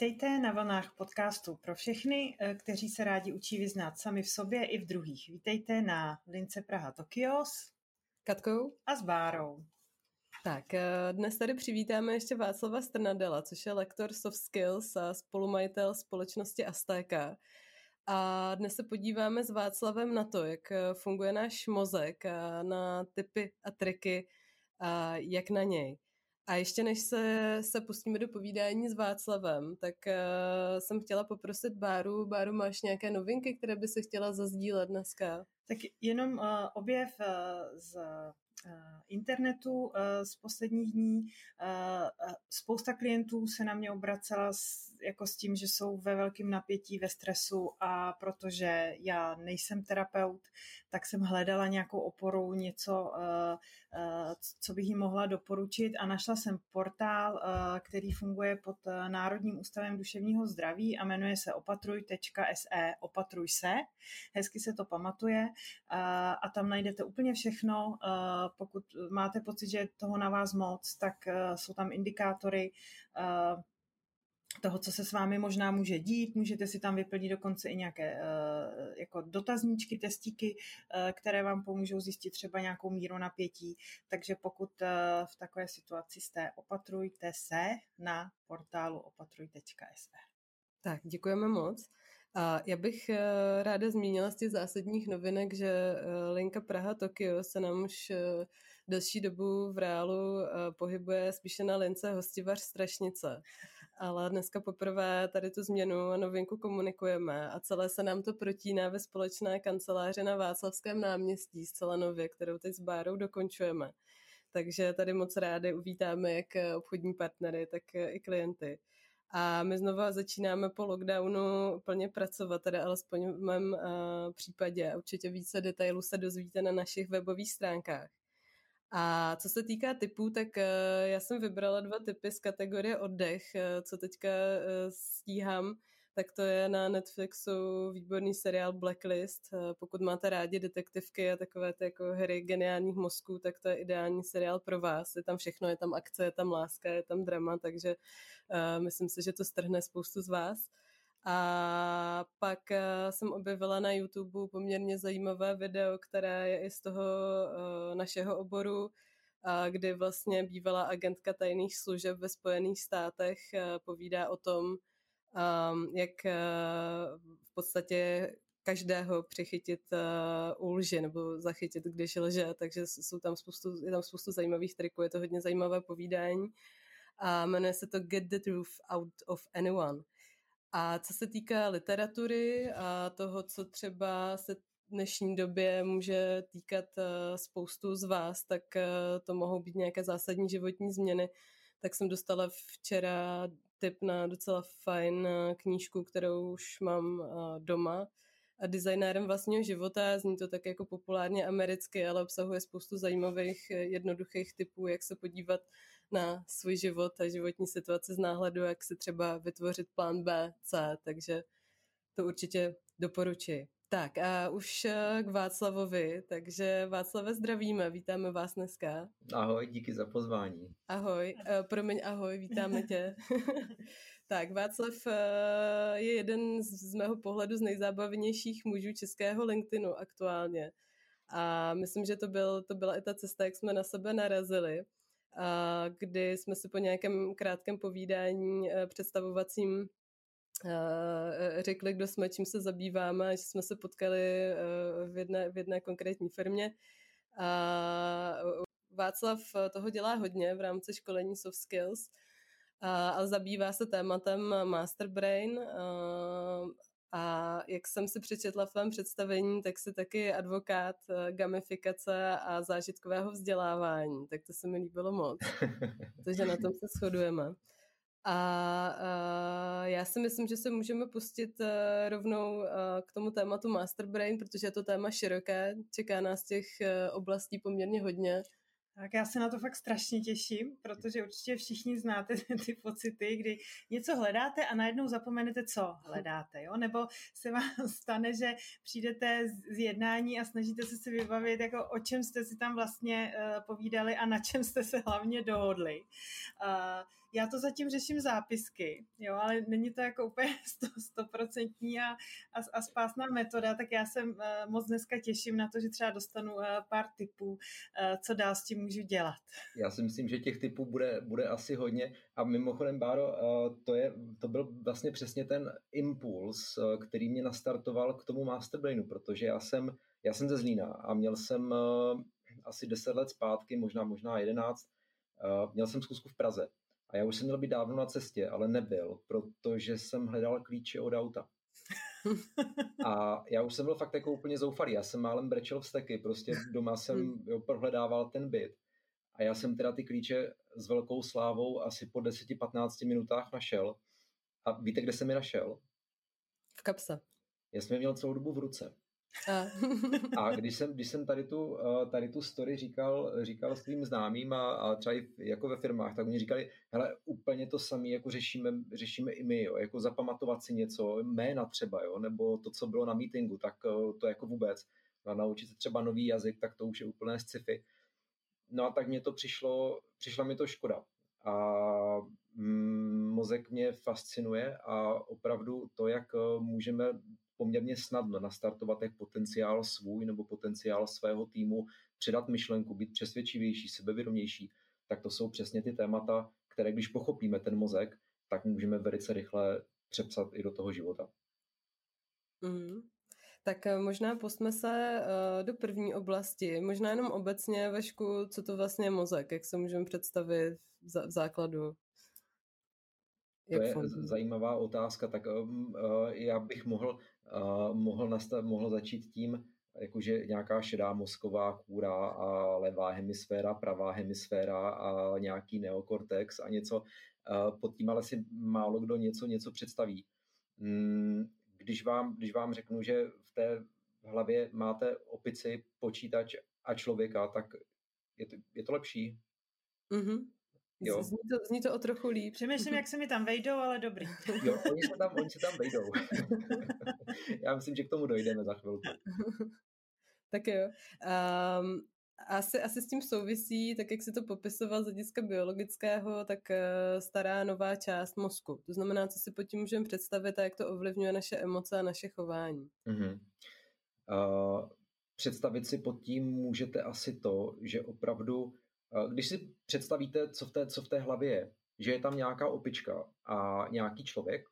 Vítejte na vlnách podcastu pro všechny, eh, kteří se rádi učí vyznat sami v sobě i v druhých. Vítejte na lince Praha Tokio s Katkou a s Bárou. Tak, eh, dnes tady přivítáme ještě Václava Strnadela, což je lektor soft skills a spolumajitel společnosti Astéka. A dnes se podíváme s Václavem na to, jak eh, funguje náš mozek, a na typy a triky, a jak na něj. A ještě než se, se pustíme do povídání s Václavem, tak uh, jsem chtěla poprosit Báru. Báru, máš nějaké novinky, které by se chtěla zazdílet dneska? Tak jenom uh, objev uh, z internetu eh, z posledních dní. Eh, spousta klientů se na mě obracela s, jako s tím, že jsou ve velkém napětí, ve stresu a protože já nejsem terapeut, tak jsem hledala nějakou oporu, něco, co bych jim mohla doporučit a našla jsem portál, který funguje pod Národním ústavem duševního zdraví a jmenuje se opatruj.se, opatruj se, hezky se to pamatuje a tam najdete úplně všechno, pokud máte pocit, že toho na vás moc, tak eh, jsou tam indikátory eh, toho, co se s vámi možná může dít. Můžete si tam vyplnit dokonce i nějaké eh, jako dotazníčky, testíky, které vám pomůžou zjistit třeba nějakou míru napětí. Takže pokud v takové situaci jste, opatrujte se na portálu opatruj.se. Tak, děkujeme moc. A já bych eh, ráda zmínila z těch zásadních novinek, že eh, linka Praha-Tokio se nám už eh, delší dobu v reálu pohybuje spíše na lince hostivař Strašnice. Ale dneska poprvé tady tu změnu a novinku komunikujeme a celé se nám to protíná ve společné kanceláři na Václavském náměstí zcela nově, kterou teď s Bárou dokončujeme. Takže tady moc rádi uvítáme jak obchodní partnery, tak i klienty. A my znova začínáme po lockdownu plně pracovat, tedy alespoň v mém uh, případě. Určitě více detailů se dozvíte na našich webových stránkách. A co se týká typů, tak uh, já jsem vybrala dva typy z kategorie oddech, uh, co teďka uh, stíhám tak to je na Netflixu výborný seriál Blacklist. Eh, pokud máte rádi detektivky a takové ty jako hry geniálních mozků, tak to je ideální seriál pro vás. Je tam všechno, je tam akce, je tam láska, je tam drama, takže uh, myslím si, že to strhne spoustu z vás. A pak uh, jsem objevila na YouTube poměrně zajímavé video, které je i z toho našeho oboru, kdy vlastně bývalá agentka tajných služeb ve Spojených státech povídá o tom, jak uh, v podstatě každého přichytit uh, lži nebo zachytit, když lže, takže jsou tam spoustu, je tam spoustu zajímavých triků, je to hodně zajímavé povídání a jmenuje se to Get the Truth Out of Anyone. A co se týká literatury a toho, co třeba se v dnešní době může týkat uh, spoustu z vás, tak to mohou být nějaké zásadní životní změny, tak jsem dostala včera tip na docela fajn eh, knížku, kterou už mám eh, doma a designérem vlastního života. Zní to tak jako populárně americky, ale obsahuje spoustu zajímavých, eh, jednoduchých typů, jak se podívat na svůj život a životní situaci z náhledu, jak si třeba vytvořit plán B, C, takže to určitě doporučuji. Tak a už k Václavovi, takže Václave zdravíme, vítáme vás dneska. Ahoj, díky za pozvání. Ahoj, uh, promiň, ahoj, vítáme tě. tak, Václav uh, je jeden z, z mého pohledu z nejzábavnějších mužů českého LinkedInu aktuálně. A myslím, že to, byl, to byla i ta cesta, jak jsme na sebe narazili, kdy jsme si po nějakém krátkém povídání představovacím řekli, kdo jsme, čím se zabýváme, že jsme se potkali v jedné, v jedné konkrétní firmě. A Václav toho dělá hodně v rámci školení soft skills, a zabývá se tématem Master Brain. A jak jsem si přečetla v tvém představení, tak jsi taky advokát gamifikace a zážitkového vzdělávání. Tak to se mi líbilo moc. Takže na tom se shodujeme. A, a já si myslím, že se můžeme pustit uh, rovnou uh, k tomu tématu Master Brain, protože je to téma široké, čeká nás těch uh, oblastí poměrně hodně. Tak já se na to fakt strašně těším, protože určitě všichni znáte ty pocity, kdy něco hledáte a najednou zapomenete, co hledáte, jo? Nebo se vám stane, že přijdete z jednání a snažíte se si vybavit, jako o čem jste si tam vlastně uh, povídali a na čem jste se hlavně dohodli. Uh, já to zatím řeším zápisky, jo, ale není to jako úplně stoprocentní a, a, a spásná metoda, tak já se uh, moc dneska těším na to, že třeba dostanu uh, pár tipů, uh, co dál s tím můžu dělat. Já si myslím, že těch typů bude, bude asi hodně a mimochodem, Báro, to, je, to byl vlastně přesně ten impuls, který mě nastartoval k tomu masterbrainu, protože já jsem, já jsem ze Zlína a měl jsem asi 10 let zpátky, možná možná 11, uh, měl jsem zkusku v Praze a já už jsem měl být dávno na cestě, ale nebyl, protože jsem hledal klíče od auta. A já už jsem byl fakt jako úplně zoufalý. Já jsem málem brečel vsteky, prostě doma jsem jo, prohledával ten byt. A já jsem teda ty klíče s velkou slávou asi po 10-15 minutách našel. A víte, kde jsem je našel? V kapse. Já jsem je měl celou dobu v ruce. A, když jsem, když jsem tady, tu, eh, tady tu story říkal, říkal svým známým a, a třeba i jako ve firmách, tak oni říkali, hele, úplně to samé jako řešíme, řešíme i my, jo, jako zapamatovat si něco, jména třeba, jo, nebo to, co bylo na meetingu, tak eh, to jako vůbec. A naučit se třeba nový jazyk, tak to už je úplné sci-fi. No a tak mě to přišlo, přišla mi to škoda. A mm, mozek mě fascinuje a opravdu to, jak eh, můžeme poměrně snadno nastartovat jak potenciál svůj nebo potenciál svého týmu, předat myšlenku, být přesvědčivější, sebevědomější, tak to jsou přesně ty témata, které když pochopíme ten mozek, tak můžeme velice rychle přepsat i do toho života. Mm. Tak eh, možná postme se uh, do první oblasti, možná jenom obecně, Vašku, co to vlastně je mozek, jak se můžeme představit v, v základu? To je zajímavá otázka, tak um, uh, já bych mohl mohl, nastav, mohl začít tím, jakože nějaká šedá mozková kůra a levá hemisféra, pravá hemisféra a nějaký neokortex a něco. Pod tím ale si málo kdo něco, něco představí. Mm, když vám, když vám řeknu, že v té hlavě máte opici, počítač a člověka, tak je to, je to lepší. Mm-hmm. Jo. Zní, to, zní to o trochu líp. Přemýšlím, jak se mi tam vejdou, ale dobrý. Jo, oni se tam, oni se tam vejdou. Já myslím, že k tomu dojdeme za chvilku. tak jo. Um, asi, asi s tím souvisí, tak jak si to popisoval z hlediska biologického, tak uh, stará nová část mozku. To znamená, co si pod tím můžeme představit a jak to ovlivňuje naše emoce a naše chování. Uh-huh. Uh, představit si pod tím můžete asi to, že opravdu když si představíte, co v té, co v té hlavě je, že je tam nějaká opička a nějaký člověk,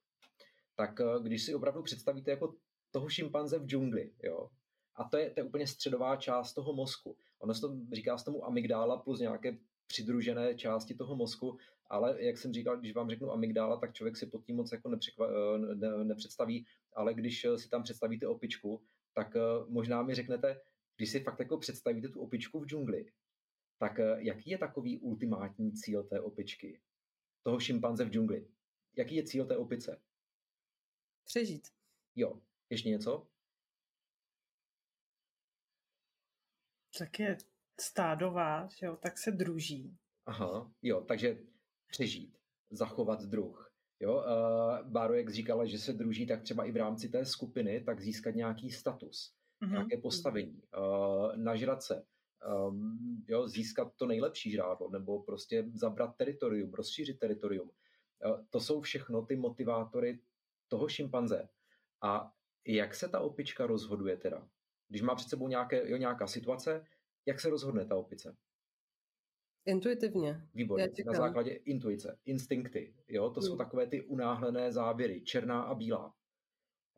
tak eh, když si opravdu představíte jako toho šimpanze v džungli, jo, a to je, to je úplně středová část toho mozku. Ono se to říká z tomu amygdála plus nějaké přidružené části toho mozku, ale jak jsem říkal, když vám řeknu amygdála, tak člověk si pod tím moc jako nepřekva, eh, ne, nepředstaví, ale když eh, si tam představíte opičku, tak možná mi řeknete, když si fakt jako představíte tu opičku v džungli, tak eh, jaký je takový ultimátní cíl té opičky? Toho šimpanze v džungli? Jaký je cíl té opice? Přežít. Jo. Ještě něco? Tak je stádová, že jo, tak se druží. Aha, jo, takže přežít, zachovat druh. Jo, uh, Báro, jak říkala, že se druží, tak třeba i v rámci té skupiny, tak získat nějaký status, mm-hmm. nějaké postavení, uh, nažrat se, um, jo, získat to nejlepší žrádlo nebo prostě zabrat teritorium, rozšířit teritorium. Uh, to jsou všechno ty motivátory toho šimpanze. A jak se ta opička rozhoduje teda? Když má před sebou nějaké, jo, nějaká situace, jak se rozhodne ta opice? Intuitivně. Výborně, na základě intuice, instinkty. Jo? To mm. jsou hmm. takové ty unáhlené závěry, černá a bílá.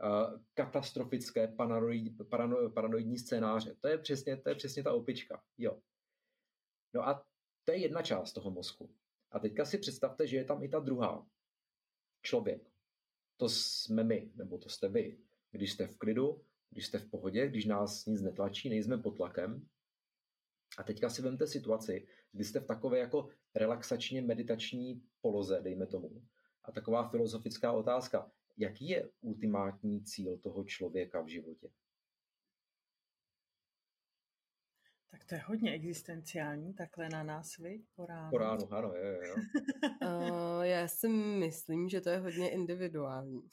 Eh, katastrofické paranoid, parano, paranoidní scénáře. To je, přesně, to je přesně ta opička. Jo. No a to je jedna část toho mozku. A teďka si představte, že je tam i ta druhá. Člověk. To jsme my, nebo to jste vy. Když jste v klidu, když jste v pohodě, když nás nic netlačí, nejsme pod tlakem. A teďka si vemte situaci, kdy jste v takové jako relaxačně meditační poloze, dejme tomu. A taková filozofická otázka jaký je ultimátní cíl toho člověka v životě? Tak to je hodně existenciální, takhle na nás, vy, po ránu. Po ránu, ano, jo, jo. uh, já si myslím, že to je hodně individuální.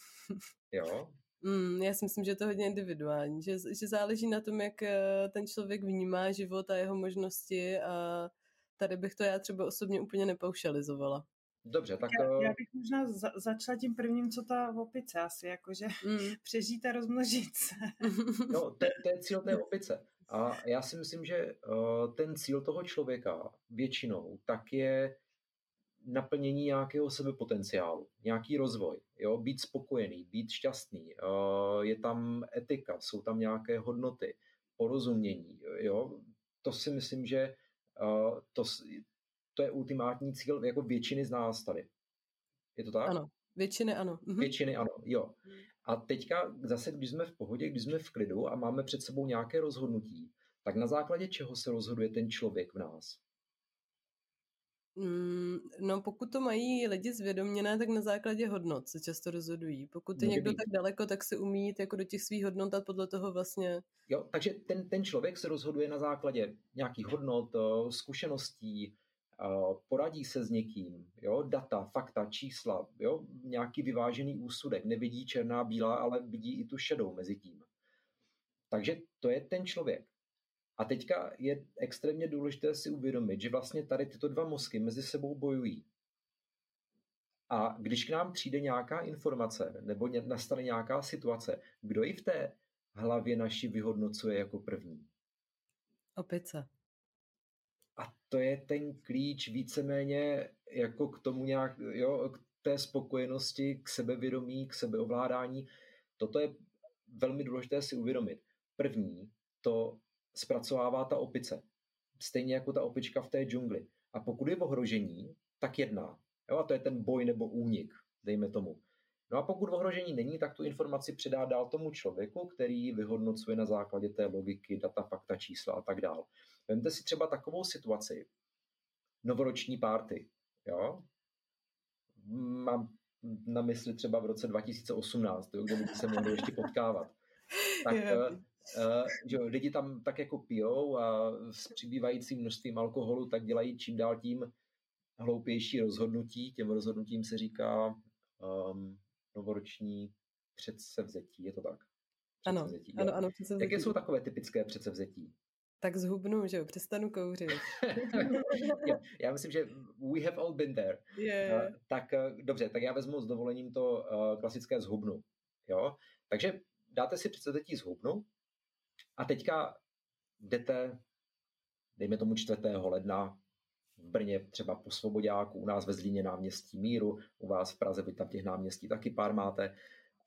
jo? Mm, já si myslím, že to je hodně individuální, že, že záleží na tom, jak eh, ten člověk vnímá život a jeho možnosti a tady bych to já třeba osobně úplně nepaušalizovala. Dobře, tak... Já, já bych možná za, začala tím prvním, co ta opice asi, jakože mm. přežít a rozmnožit se. no, to, to je cíl té opice. A já si myslím, že uh, ten cíl toho člověka většinou tak je naplnění nějakého sebepotenciálu, nějaký rozvoj, jo? být spokojený, být šťastný, uh, je tam etika, jsou tam nějaké hodnoty, porozumění. Jo? To si myslím, že uh, to, to je ultimátní cíl jako většiny z nás tady. Je to tak? Ano, většiny ano. Mhm. Většiny ano, jo. A teďka zase, když jsme v pohodě, když jsme v klidu a máme před sebou nějaké rozhodnutí, tak na základě čeho se rozhoduje ten člověk v nás? Mm, no pokud to mají lidi zvědoměné, tak na základě hodnot se často rozhodují. Pokud je někdo být. tak daleko, tak se umí jít jako do těch svých hodnot a podle toho vlastně... Jo, takže ten, ten člověk se rozhoduje na základě nějakých hodnot, eh, zkušeností, poradí se s někým, jo, data, fakta, čísla, jo, nějaký vyvážený úsudek, nevidí černá, bílá, ale vidí i tu šedou mezi tím. Takže to je ten člověk. A teďka je extrémně důležité si uvědomit, že vlastně tady tyto dva mozky mezi sebou bojují. A když k nám přijde nějaká informace nebo nastane nějaká situace, kdo ji v té hlavě naší vyhodnocuje jako první? Opice. A to je ten klíč víceméně jako k tomu nějak, jo, k té spokojenosti, k sebevědomí, k sebeovládání. Toto je velmi důležité si uvědomit. První, to zpracovává ta opice. Stejně jako ta opička v té džungli. A pokud je v ohrožení, tak jedná. Jo, a to je ten boj nebo únik, dejme tomu. No a pokud ohrožení není, tak tu informaci předá dál tomu člověku, který vyhodnocuje na základě té logiky, data, fakta, čísla a tak dál. Vemte si třeba takovou situaci, novoroční párty, jo? Mám na mysli třeba v roce 2018, jo, kde se mohli ještě potkávat. Tak Uh, že lidi tam tak jako pijou a s přibývajícím množstvím alkoholu tak dělají čím dál tím hloupější rozhodnutí. Těm rozhodnutím se říká um, novoroční předsevzetí, je to tak? Ano, ano, ano, předsevzetí. Jaké jsou takové typické předsevzetí? Tak zhubnu, že jo, přestanu kouřit. já, já myslím, že we have all been there. Yeah. Uh, tak uh, dobře, tak já vezmu s dovolením to uh, klasické zhubnu. Jo? Takže dáte si předsevzetí zhubnu a teďka jdete, dejme tomu 4. ledna, v Brně třeba po Svobodáku, u nás ve Zlíně náměstí Míru, u vás v Praze, vy tam těch náměstí taky pár máte.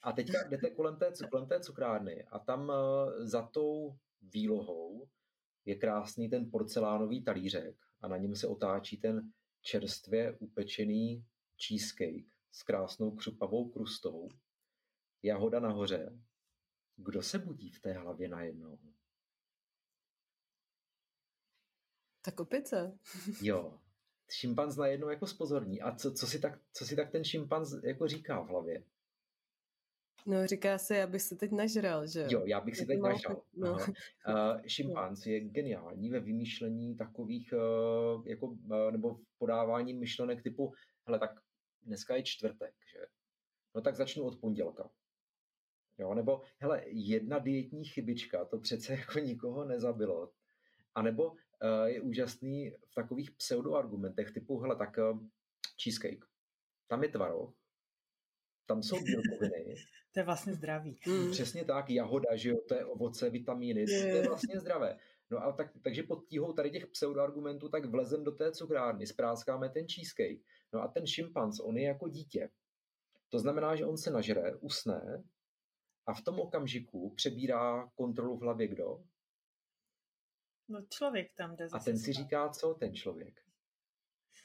A teďka jdete kolem té, kolem té cukrárny a tam eh, za tou výlohou je krásný ten porcelánový talířek a na něm se otáčí ten čerstvě upečený cheesecake s krásnou křupavou krustou, jahoda nahoře kdo se budí v té hlavě najednou? Tak opice. jo. Šimpanz najednou jako spozorní. A co, co, si tak, co si tak ten šimpanz jako říká v hlavě? No, říká se, já bych se teď nažral, že jo? já bych si teď nažral. No. Uh, šimpanz je geniální ve vymýšlení takových, uh, jako, uh, nebo v podávání myšlenek typu, hele, tak dneska je čtvrtek, že? No tak začnu od pondělka. Jo? Nebo, hele, jedna dietní chybička, to přece jako nikoho nezabilo. A nebo uh, je úžasný v takových pseudoargumentech typu, hele, tak uh, cheesecake, tam je tvaroh, tam jsou bílkoviny. to je vlastně zdravý. Mm. Přesně tak, jahoda, že jo, to je ovoce, vitamíny, to je vlastně zdravé. No a tak, takže pod tíhou tady těch pseudoargumentů tak vlezem do té cukrárny, spráskáme ten cheesecake. No a ten šimpanz, on je jako dítě. To znamená, že on se nažere, usne a v tom okamžiku přebírá kontrolu v hlavě kdo? No člověk tam jde. A ten si říká, co ten člověk?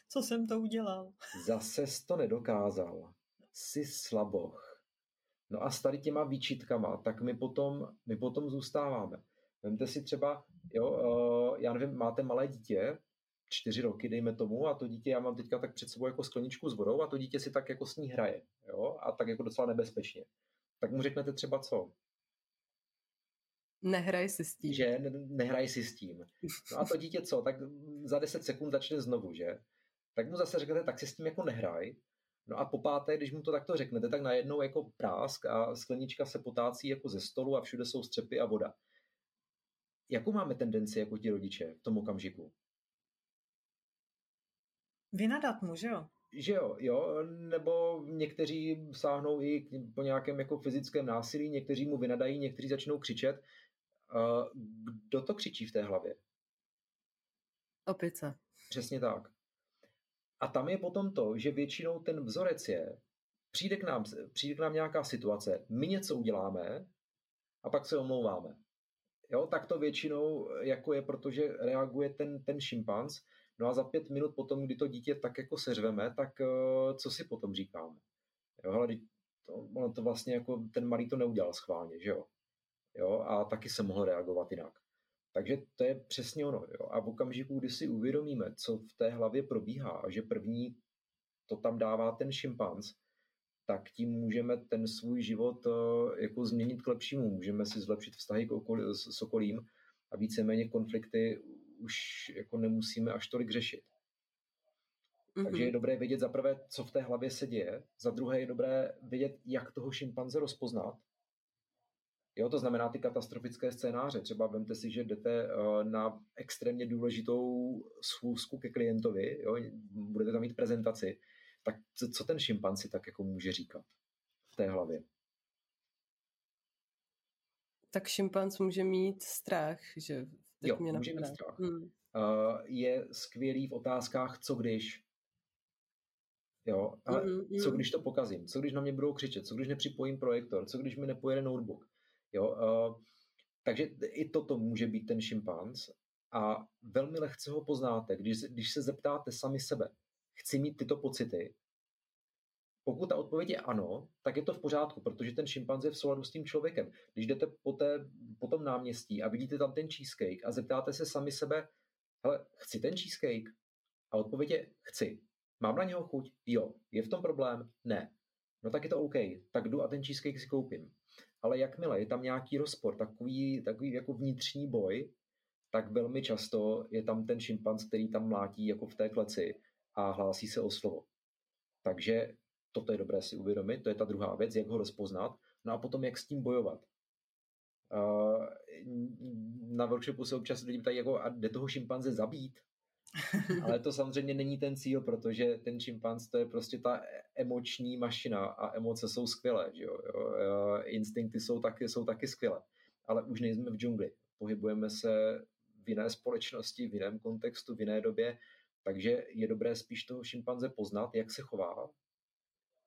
Co jsem to udělal? Zase to nedokázal. Jsi slaboch. No a s tady těma výčitkama, tak my potom, my potom zůstáváme. Vemte si třeba, jo, uh, já nevím, máte malé dítě, čtyři roky, dejme tomu, a to dítě, já mám teďka tak před sebou jako skleničku s vodou a to dítě si tak jako s ní hraje, jo, a tak jako docela nebezpečně tak mu řeknete třeba co? Nehraj si s tím. Že nehraj si s tím. No a to dítě co? Tak za 10 sekund začne znovu, že? Tak mu zase řeknete, tak si s tím jako nehraj. No a po páté, když mu to takto řeknete, tak najednou jako prásk a sklenička se potácí jako ze stolu a všude jsou střepy a voda. Jakou máme tendenci jako ti rodiče v tom okamžiku? Vynadat mu, že jo? Že jo, jo, nebo někteří sáhnou i po nějakém jako fyzickém násilí, někteří mu vynadají, někteří začnou křičet. Kdo to křičí v té hlavě? Opice. Přesně tak. A tam je potom to, že většinou ten vzorec je, přijde k nám, přijde k nám nějaká situace, my něco uděláme a pak se omlouváme. Jo, tak to většinou jako je, protože reaguje ten, ten šimpanz, no a za pět minut potom, kdy to dítě tak jako seřveme, tak uh, co si potom říkáme? Jo, ale to, ono to vlastně jako ten malý to neudělal schválně, že jo? Jo, a taky se mohl reagovat jinak. Takže to je přesně ono. Jo? A v okamžiku, kdy si uvědomíme, co v té hlavě probíhá a že první to tam dává ten šimpanz, tak tím můžeme ten svůj život uh, jako změnit k lepšímu. Můžeme si zlepšit vztahy k okolí, s, s okolím a víceméně konflikty už jako nemusíme až tolik řešit. Mm-hmm. Takže je dobré vědět za prvé, co v té hlavě se děje, za druhé je dobré vědět, jak toho šimpanze rozpoznat Jo, to znamená ty katastrofické scénáře. Třeba vemte si, že jdete uh, na extrémně důležitou schůzku ke klientovi, jo, budete tam mít prezentaci, tak co, ten šimpanzi tak jako může říkat v té hlavě? Tak šimpanz může mít strach, že Teď jo, může mít strach. Hmm. Uh, je skvělý v otázkách, co když. Jo, ale mm, co když to pokazím? Co když na mě budou křičet? Co když nepřipojím projektor? Co když mi nepojede notebook? Jo? Takže i toto může být ten šimpanz a velmi lehce ho poznáte, když, když se zeptáte sami sebe, chci mít tyto pocity, pokud ta odpověď je ano, tak je to v pořádku, protože ten šimpanz je v souladu s tím člověkem. Když jdete po, té, po tom náměstí a vidíte tam ten cheesecake a zeptáte se sami sebe, hele, chci ten cheesecake? A odpověď je chci. Mám na něho chuť? Jo. Je v tom problém? Ne. No tak je to OK. Tak jdu a ten cheesecake si koupím ale jakmile je tam nějaký rozpor, takový, takový jako vnitřní boj, tak velmi často je tam ten šimpanz, který tam mlátí jako v té kleci a hlásí se o slovo. Takže toto je dobré si uvědomit, to je ta druhá věc, jak ho rozpoznat, no a potom jak s tím bojovat. Na workshopu se občas lidi ptají, jako, a jde toho šimpanze zabít? Ale to samozřejmě není ten cíl, protože ten šimpanz to je prostě ta emoční mašina a emoce jsou skvělé. Že jo? Instinkty jsou taky, jsou taky skvělé. Ale už nejsme v džungli. Pohybujeme se v jiné společnosti, v jiném kontextu, v jiné době, takže je dobré spíš toho šimpanze poznat, jak se chová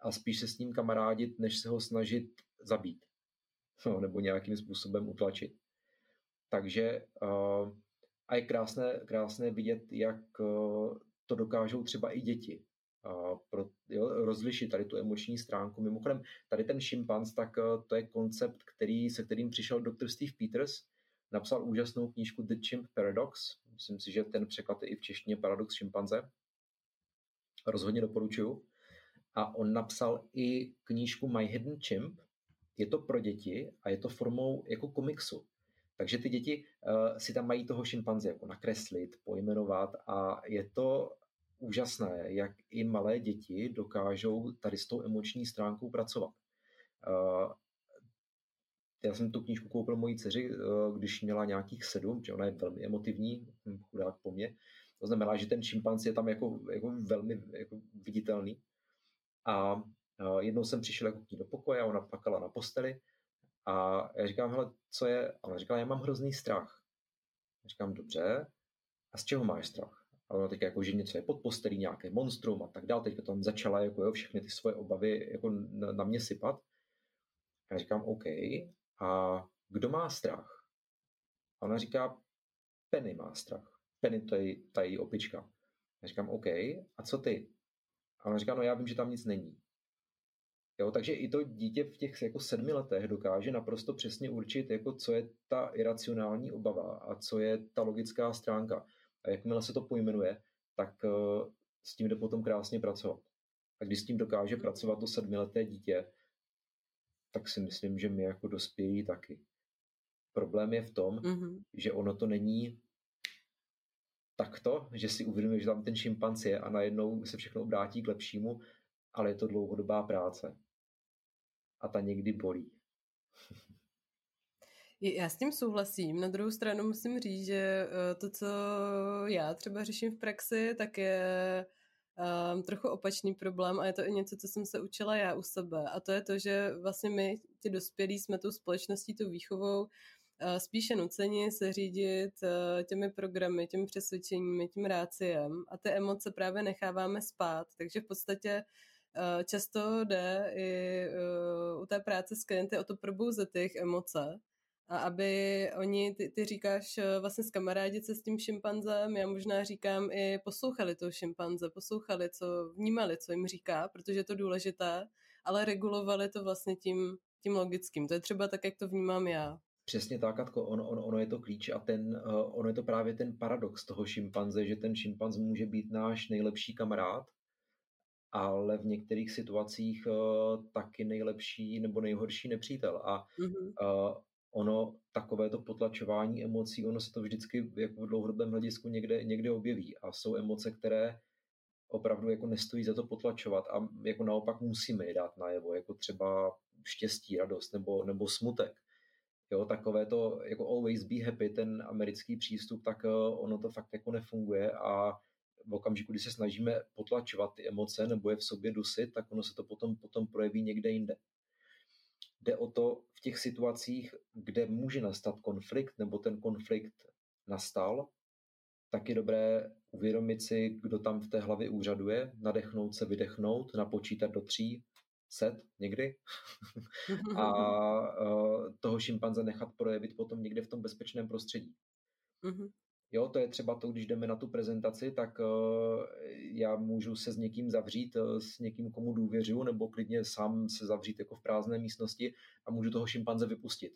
a spíš se s ním kamarádit, než se ho snažit zabít no, nebo nějakým způsobem utlačit. Takže uh, a je krásné, krásné vidět, jak eh, to dokážou třeba i děti. A pro, jo, rozlišit tady tu emoční stránku. Mimochodem, tady ten šimpanz, tak eh, to je koncept, který, se kterým přišel dr. Steve Peters, napsal úžasnou knížku The Chimp Paradox. Myslím si, že ten překlad je i v češtině Paradox šimpanze. Rozhodně doporučuju. A on napsal i knížku My Hidden Chimp. Je to pro děti a je to formou jako komiksu. Takže ty děti uh, si tam mají toho šimpanze jako nakreslit, pojmenovat a je to úžasné, jak i malé děti dokážou tady s tou emoční stránkou pracovat. Uh, já jsem tu knížku koupil mojí dceři, uh, když měla nějakých sedm, že ona je velmi emotivní, hm, chudák po mně. To znamená, že ten šimpanz je tam jako, jako velmi jako viditelný. A jednou jsem přišel jako k ní do pokoje a ona plakala na posteli a já říkám, hele, co je? A ona říkala, já mám hrozný strach. Já říkám, dobře, a z čeho máš strach? A ona teď jako, že něco je pod postelí, nějaké monstrum a tak dále. Teďka tam začala jako jo, všechny ty svoje obavy jako na, na mě sypat. A já říkám, OK, a kdo má strach? A ona říká, Penny má strach. Penny to je ta její opička. Já říkám, OK, a co ty? A ona říká, no já vím, že tam nic není. Jo, takže i to dítě v těch jako sedmi letech dokáže naprosto přesně určit, jako co je ta iracionální obava a co je ta logická stránka. A jakmile se to pojmenuje, tak uh, s tím jde potom krásně pracovat. A když s tím dokáže pracovat to sedmileté dítě, tak si myslím, že my jako dospělí taky. Problém je v tom, mm-hmm. že ono to není takto, že si uvědomí, že tam ten šimpanz je a najednou se všechno obrátí k lepšímu, ale je to dlouhodobá práce. A ta někdy bolí. Já s tím souhlasím. Na druhou stranu musím říct, že eh, to, co já třeba řeším v praxi, tak je um, trochu opačný problém a je to i něco, co jsem se učila já u sebe. A to je to, že vlastně my, ti dospělí, jsme tou společností, tou výchovou, uh, spíše nuceni se řídit uh, těmi programy, těmi přesvědčeními, tím ráciem a ty emoce právě necháváme spát. Takže v podstatě uh, často jde i uh, u té práce s klienty o to probouzet těch emoce, a aby oni, ty, ty říkáš eh, vlastně s kamarádit se s tím šimpanzem, já možná říkám i poslouchali toho šimpanze, poslouchali, co vnímali, co jim říká, protože je to důležité, ale regulovali to vlastně tím, tím logickým. To je třeba tak, jak to vnímám já. Přesně tak, Katko, ono, ono, ono je to klíč a ten, uh, ono je to právě ten paradox toho šimpanze, že ten šimpanz může být náš nejlepší kamarád, ale v některých situacích uh, taky nejlepší nebo nejhorší nepřítel. A mm-hmm. uh, ono takovéto potlačování emocí, ono se to vždycky jako v dlouhodobém hledisku někde, někde objeví a jsou emoce, které opravdu jako nestojí za to potlačovat a jako naopak musíme je dát najevo, jako třeba štěstí, radost nebo, nebo smutek. Jo, takové to jako always be happy, ten americký přístup, tak eh, ono to fakt jako nefunguje a v okamžiku, kdy se snažíme potlačovat ty emoce nebo je v sobě dusit, tak ono se to potom, potom projeví někde jinde. Jde o to v těch situacích, kde může nastat konflikt nebo ten konflikt nastal, tak je dobré uvědomit si, kdo tam v té hlavě úřaduje, nadechnout se, vydechnout, napočítat do tří, set někdy a uh, toho šimpanze nechat projevit potom někde v tom bezpečném prostředí. Mm-hmm. Jo, to je třeba to, když jdeme na tu prezentaci, tak uh, já můžu se s někým zavřít, uh, s někým, komu důvěřuju, nebo klidně sám se zavřít jako v prázdné místnosti a můžu toho šimpanze vypustit.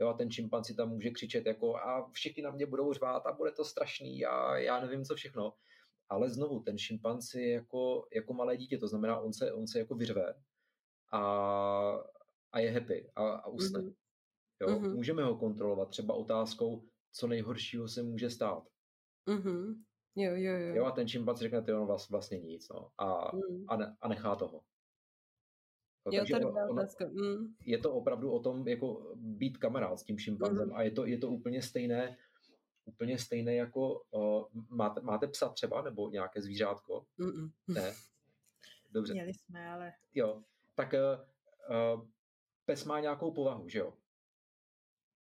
Jo, a ten šimpanz si tam může křičet jako a všichni na mě budou řvát a bude to strašný a já nevím co všechno. Ale znovu, ten šimpanz je jako, jako malé dítě, to znamená, on se, on se jako vyřve a, a je happy a, a usne. Mm-hmm. Jo, mm-hmm. Můžeme ho kontrolovat třeba otázkou, co nejhoršího se může stát. Mm-hmm. Jo, jo, jo. Jo, a ten šimpanz řekne, ty ono vlastně nic, no. A, mm. a, ne, a nechá toho. No, jo, to ono, mm. Je to opravdu o tom, jako být kamarád s tím šimpanzem mm. a je to, je to úplně stejné, úplně stejné jako, uh, máte, máte psa třeba, nebo nějaké zvířátko? Mm-mm. Ne? Dobře. Měli jsme, ale... Jo, tak uh, uh, pes má nějakou povahu, že jo?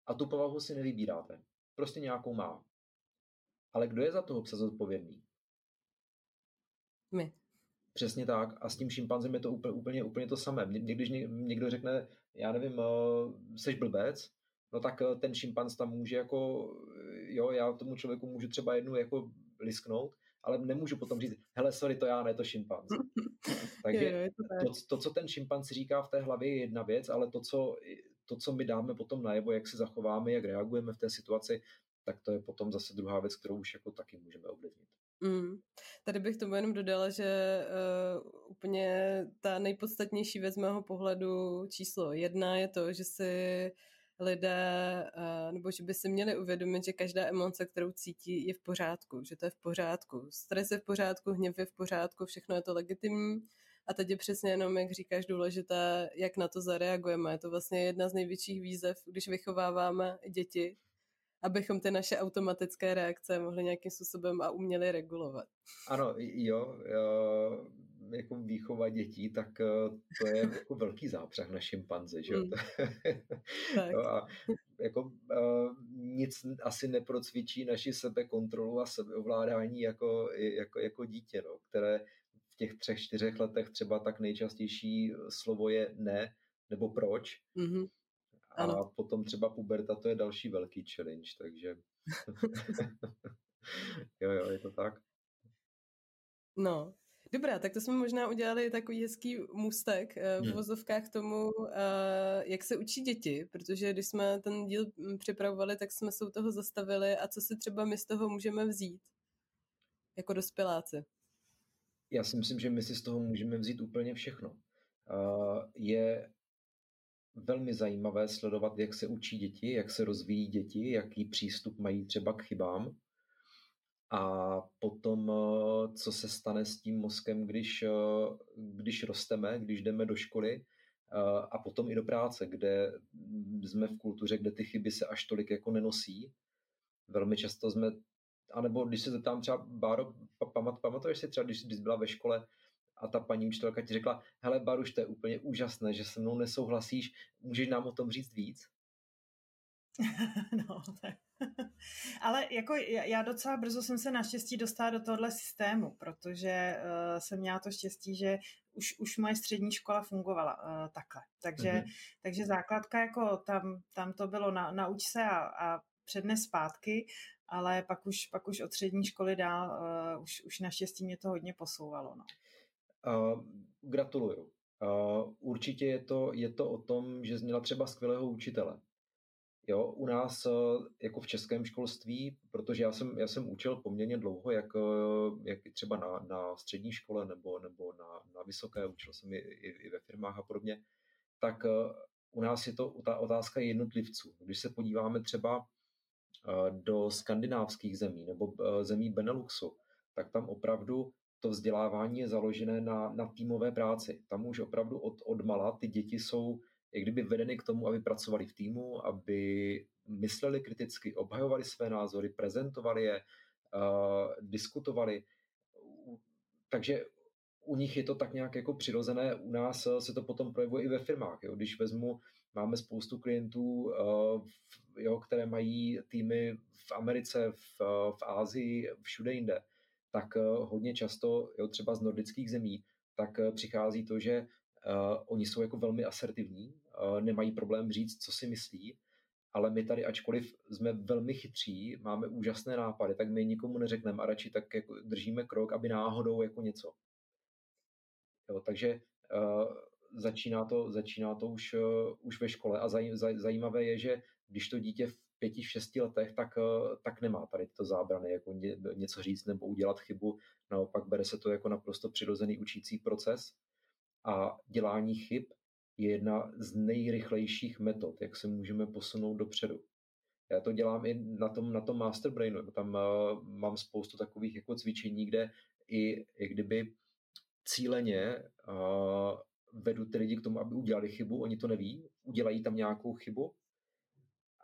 A tu povahu si nevybíráte. Prostě nějakou má. Ale kdo je za toho psa zodpovědný? My. Přesně tak. A s tím šimpanzem je to úplně, úplně, úplně to samé. Když někdo řekne, já nevím, uh, seš blbec, no tak uh, ten šimpanz tam může jako, jo, já tomu člověku můžu třeba jednu jako lisknout, ale nemůžu potom říct, hele, sorry, to já ne, to šimpanz. Takže jo, jo, to, to, to, co ten šimpanz říká v té hlavě, je jedna věc, ale to, co to, co my dáme potom najevo, jak se zachováme, jak reagujeme v té situaci, tak to je potom zase druhá věc, kterou už jako taky můžeme ovlivnit. Mm. Tady bych tomu jenom dodala, že uh, úplně ta nejpodstatnější věc z mého pohledu číslo jedna je to, že si lidé, uh, nebo že by si měli uvědomit, že každá emoce, kterou cítí, je v pořádku, že to je v pořádku. Stres je v pořádku, hněv je v pořádku, všechno je to legitimní a teď je přesně jenom, jak říkáš, důležité, jak na to zareagujeme. Je to vlastně jedna z největších výzev, když vychováváme děti, abychom ty naše automatické reakce mohli nějakým způsobem a uměli regulovat. Ano, jo, jo jako výchova dětí, tak eh, to je jako velký zápřah na šimpanze, že jo? Mm. tak. a jako uh, nic asi neprocvičí naši sebekontrolu a sebeovládání jako, jako, jako dítě, no, které v těch třech, čtyřech letech třeba tak nejčastější slovo je ne nebo proč. Mm-hmm. A ano. potom třeba puberta, to je další velký challenge, takže jo, jo, je to tak. No, Dobrá, tak to jsme možná udělali takový hezký můstek uh, v hmm. vozovkách k tomu, uh, jak se učí děti, protože když jsme ten díl hm, připravovali, tak jsme se u toho zastavili a co si třeba my z toho můžeme vzít jako dospěláci já si myslím, že my si z toho můžeme vzít úplně všechno. Je velmi zajímavé sledovat, jak se učí děti, jak se rozvíjí děti, jaký přístup mají třeba k chybám. A potom, eh, co se stane s tím mozkem, když, eh, když rosteme, když jdeme do školy a potom i do práce, kde jsme v kultuře, kde ty chyby se až tolik jako nenosí. Velmi často jsme, anebo když se zeptám třeba, Báro, pamat, pamatuješ si třeba, když, když byla ve škole, a ta paní učitelka ti řekla, hele Baruš, to je úplně úžasné, že se mnou nesouhlasíš, můžeš nám o tom říct víc? no, tak. Ale jako já docela brzo jsem se naštěstí dostala do tohohle systému, protože uh, jsem měla to štěstí, že už, už moje střední škola fungovala uh, takhle. Takže, mm-hmm. takže základka, jako tam, tam to bylo na, nauč se a, a přednes zpátky, ale pak už, pak už od střední školy dál uh, už, už naštěstí mě to hodně posouvalo. No. Uh, gratuluju. Uh, určitě je to, je to o tom, že měla třeba skvělého učitele. Jo, u nás jako v českém školství, protože já jsem, já jsem učil poměrně dlouho, jak, jak třeba na, na střední škole nebo, nebo na, na vysoké, učil jsem i, i, i ve firmách a podobně, tak u nás je to ta otázka jednotlivců. Když se podíváme třeba do skandinávských zemí nebo zemí Beneluxu, tak tam opravdu to vzdělávání je založené na, na týmové práci. Tam už opravdu od, od mala ty děti jsou jak kdyby vedeny k tomu, aby pracovali v týmu, aby mysleli kriticky, obhajovali své názory, prezentovali je, uh, diskutovali. Takže u nich je to tak nějak jako přirozené, u nás se to potom projevuje i ve firmách. Jo. Když vezmu, máme spoustu klientů, uh, jo, které mají týmy v Americe, v, v Ázii, všude jinde tak eh, hodně často, jo, třeba z nordických zemí, tak eh, přichází to, že uh, oni jsou jako velmi asertivní, uh, nemají problém říct, co si myslí, ale my tady, ačkoliv jsme velmi chytří, máme úžasné nápady, tak my nikomu neřekneme a radši tak jako držíme krok, aby náhodou jako něco. Jo, takže uh, začíná to, začíná to už, uh, už ve škole a zaj, zaj, zajímavé je, že když to dítě v pěti, šesti letech, tak, eh, tak nemá tady to zábrany, jako ně, něco říct nebo udělat chybu. Naopak bere se to jako naprosto přirozený učící proces a dělání chyb je jedna z nejrychlejších metod, jak se můžeme posunout dopředu. Já to dělám i na tom, na tom Masterbrainu. Tam uh, mám spoustu takových jako cvičení, kde i, i kdyby cíleně uh, vedu ty lidi k tomu, aby udělali chybu, oni to neví, udělají tam nějakou chybu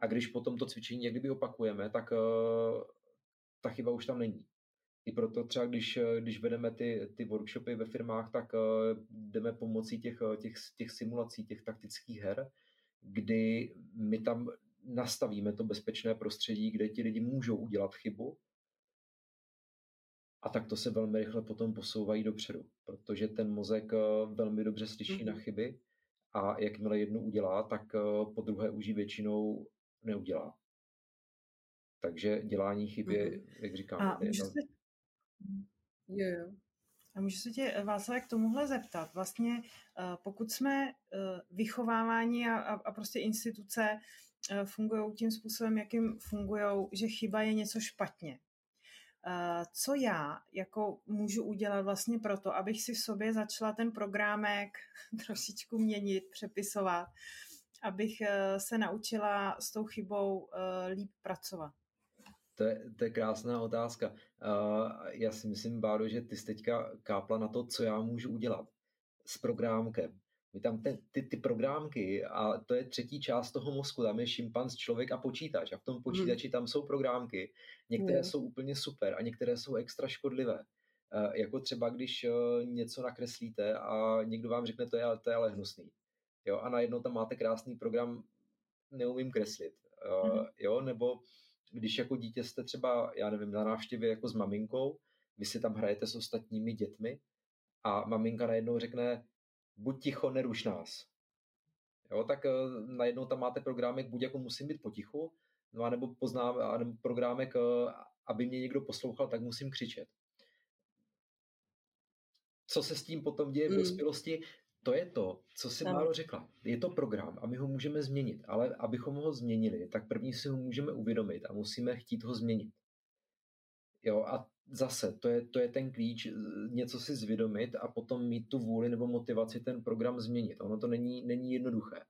a když potom to cvičení někdy opakujeme, tak uh, ta chyba už tam není. I proto třeba, když, eh, když vedeme ty, ty workshopy ve firmách, tak uh, jdeme pomocí těch, těch, těch simulací, těch taktických her, kdy my tam nastavíme to bezpečné prostředí, kde ti lidi můžou udělat chybu a tak to se velmi rychle potom posouvají dopředu, protože ten mozek velmi dobře slyší mm-hmm. na mhm. chyby a jakmile jednu udělá, tak po druhé už ji většinou neudělá. Takže dělání chyby, mm-hmm. jak říkám, a je se... Jo, jo. A můžu se tě, Václav, k tomuhle zeptat. Vlastně eh, pokud jsme eh, vychovávání a, a prostě instituce eh, fungují tím způsobem, jakým fungují, že chyba je něco špatně. Co já jako můžu udělat vlastně proto, abych si v sobě začala ten programek trošičku měnit, přepisovat, abych eh, se naučila s tou chybou eh, líp pracovat? To je, to je krásná otázka. Uh, já si myslím, Báro, že ty jsi teďka kápla na to, co já můžu udělat s programkem. My tam te, ty, ty programky, a to je třetí část toho mozku, tam je šimpanz, člověk a počítač. A v tom počítači hmm. tam jsou programky. Některé hmm. jsou úplně super a některé jsou extra škodlivé. Uh, jako třeba, když uh, něco nakreslíte a někdo vám řekne, to je, to je ale hnusný jo, a najednou tam máte krásný program, neumím kreslit, mm-hmm. jo, nebo když jako dítě jste třeba, já nevím, na návštěvě jako s maminkou, vy si tam hrajete s ostatními dětmi a maminka najednou řekne, buď ticho, neruš nás. Jo, tak uh, najednou tam máte programek, buď jako musím být potichu, no a nebo poznám, a nebo programek, uh, aby mě někdo poslouchal, tak musím křičet. Co se s tím potom děje v mm. dospělosti, to je to, co si Máro řekla. Je to program a my ho můžeme změnit, ale abychom ho změnili, tak první si ho můžeme uvědomit a musíme chtít ho změnit. Jo, a zase, to je, to je ten klíč, něco si zvědomit a potom mít tu vůli nebo motivaci ten program změnit. Ono to není, není jednoduché.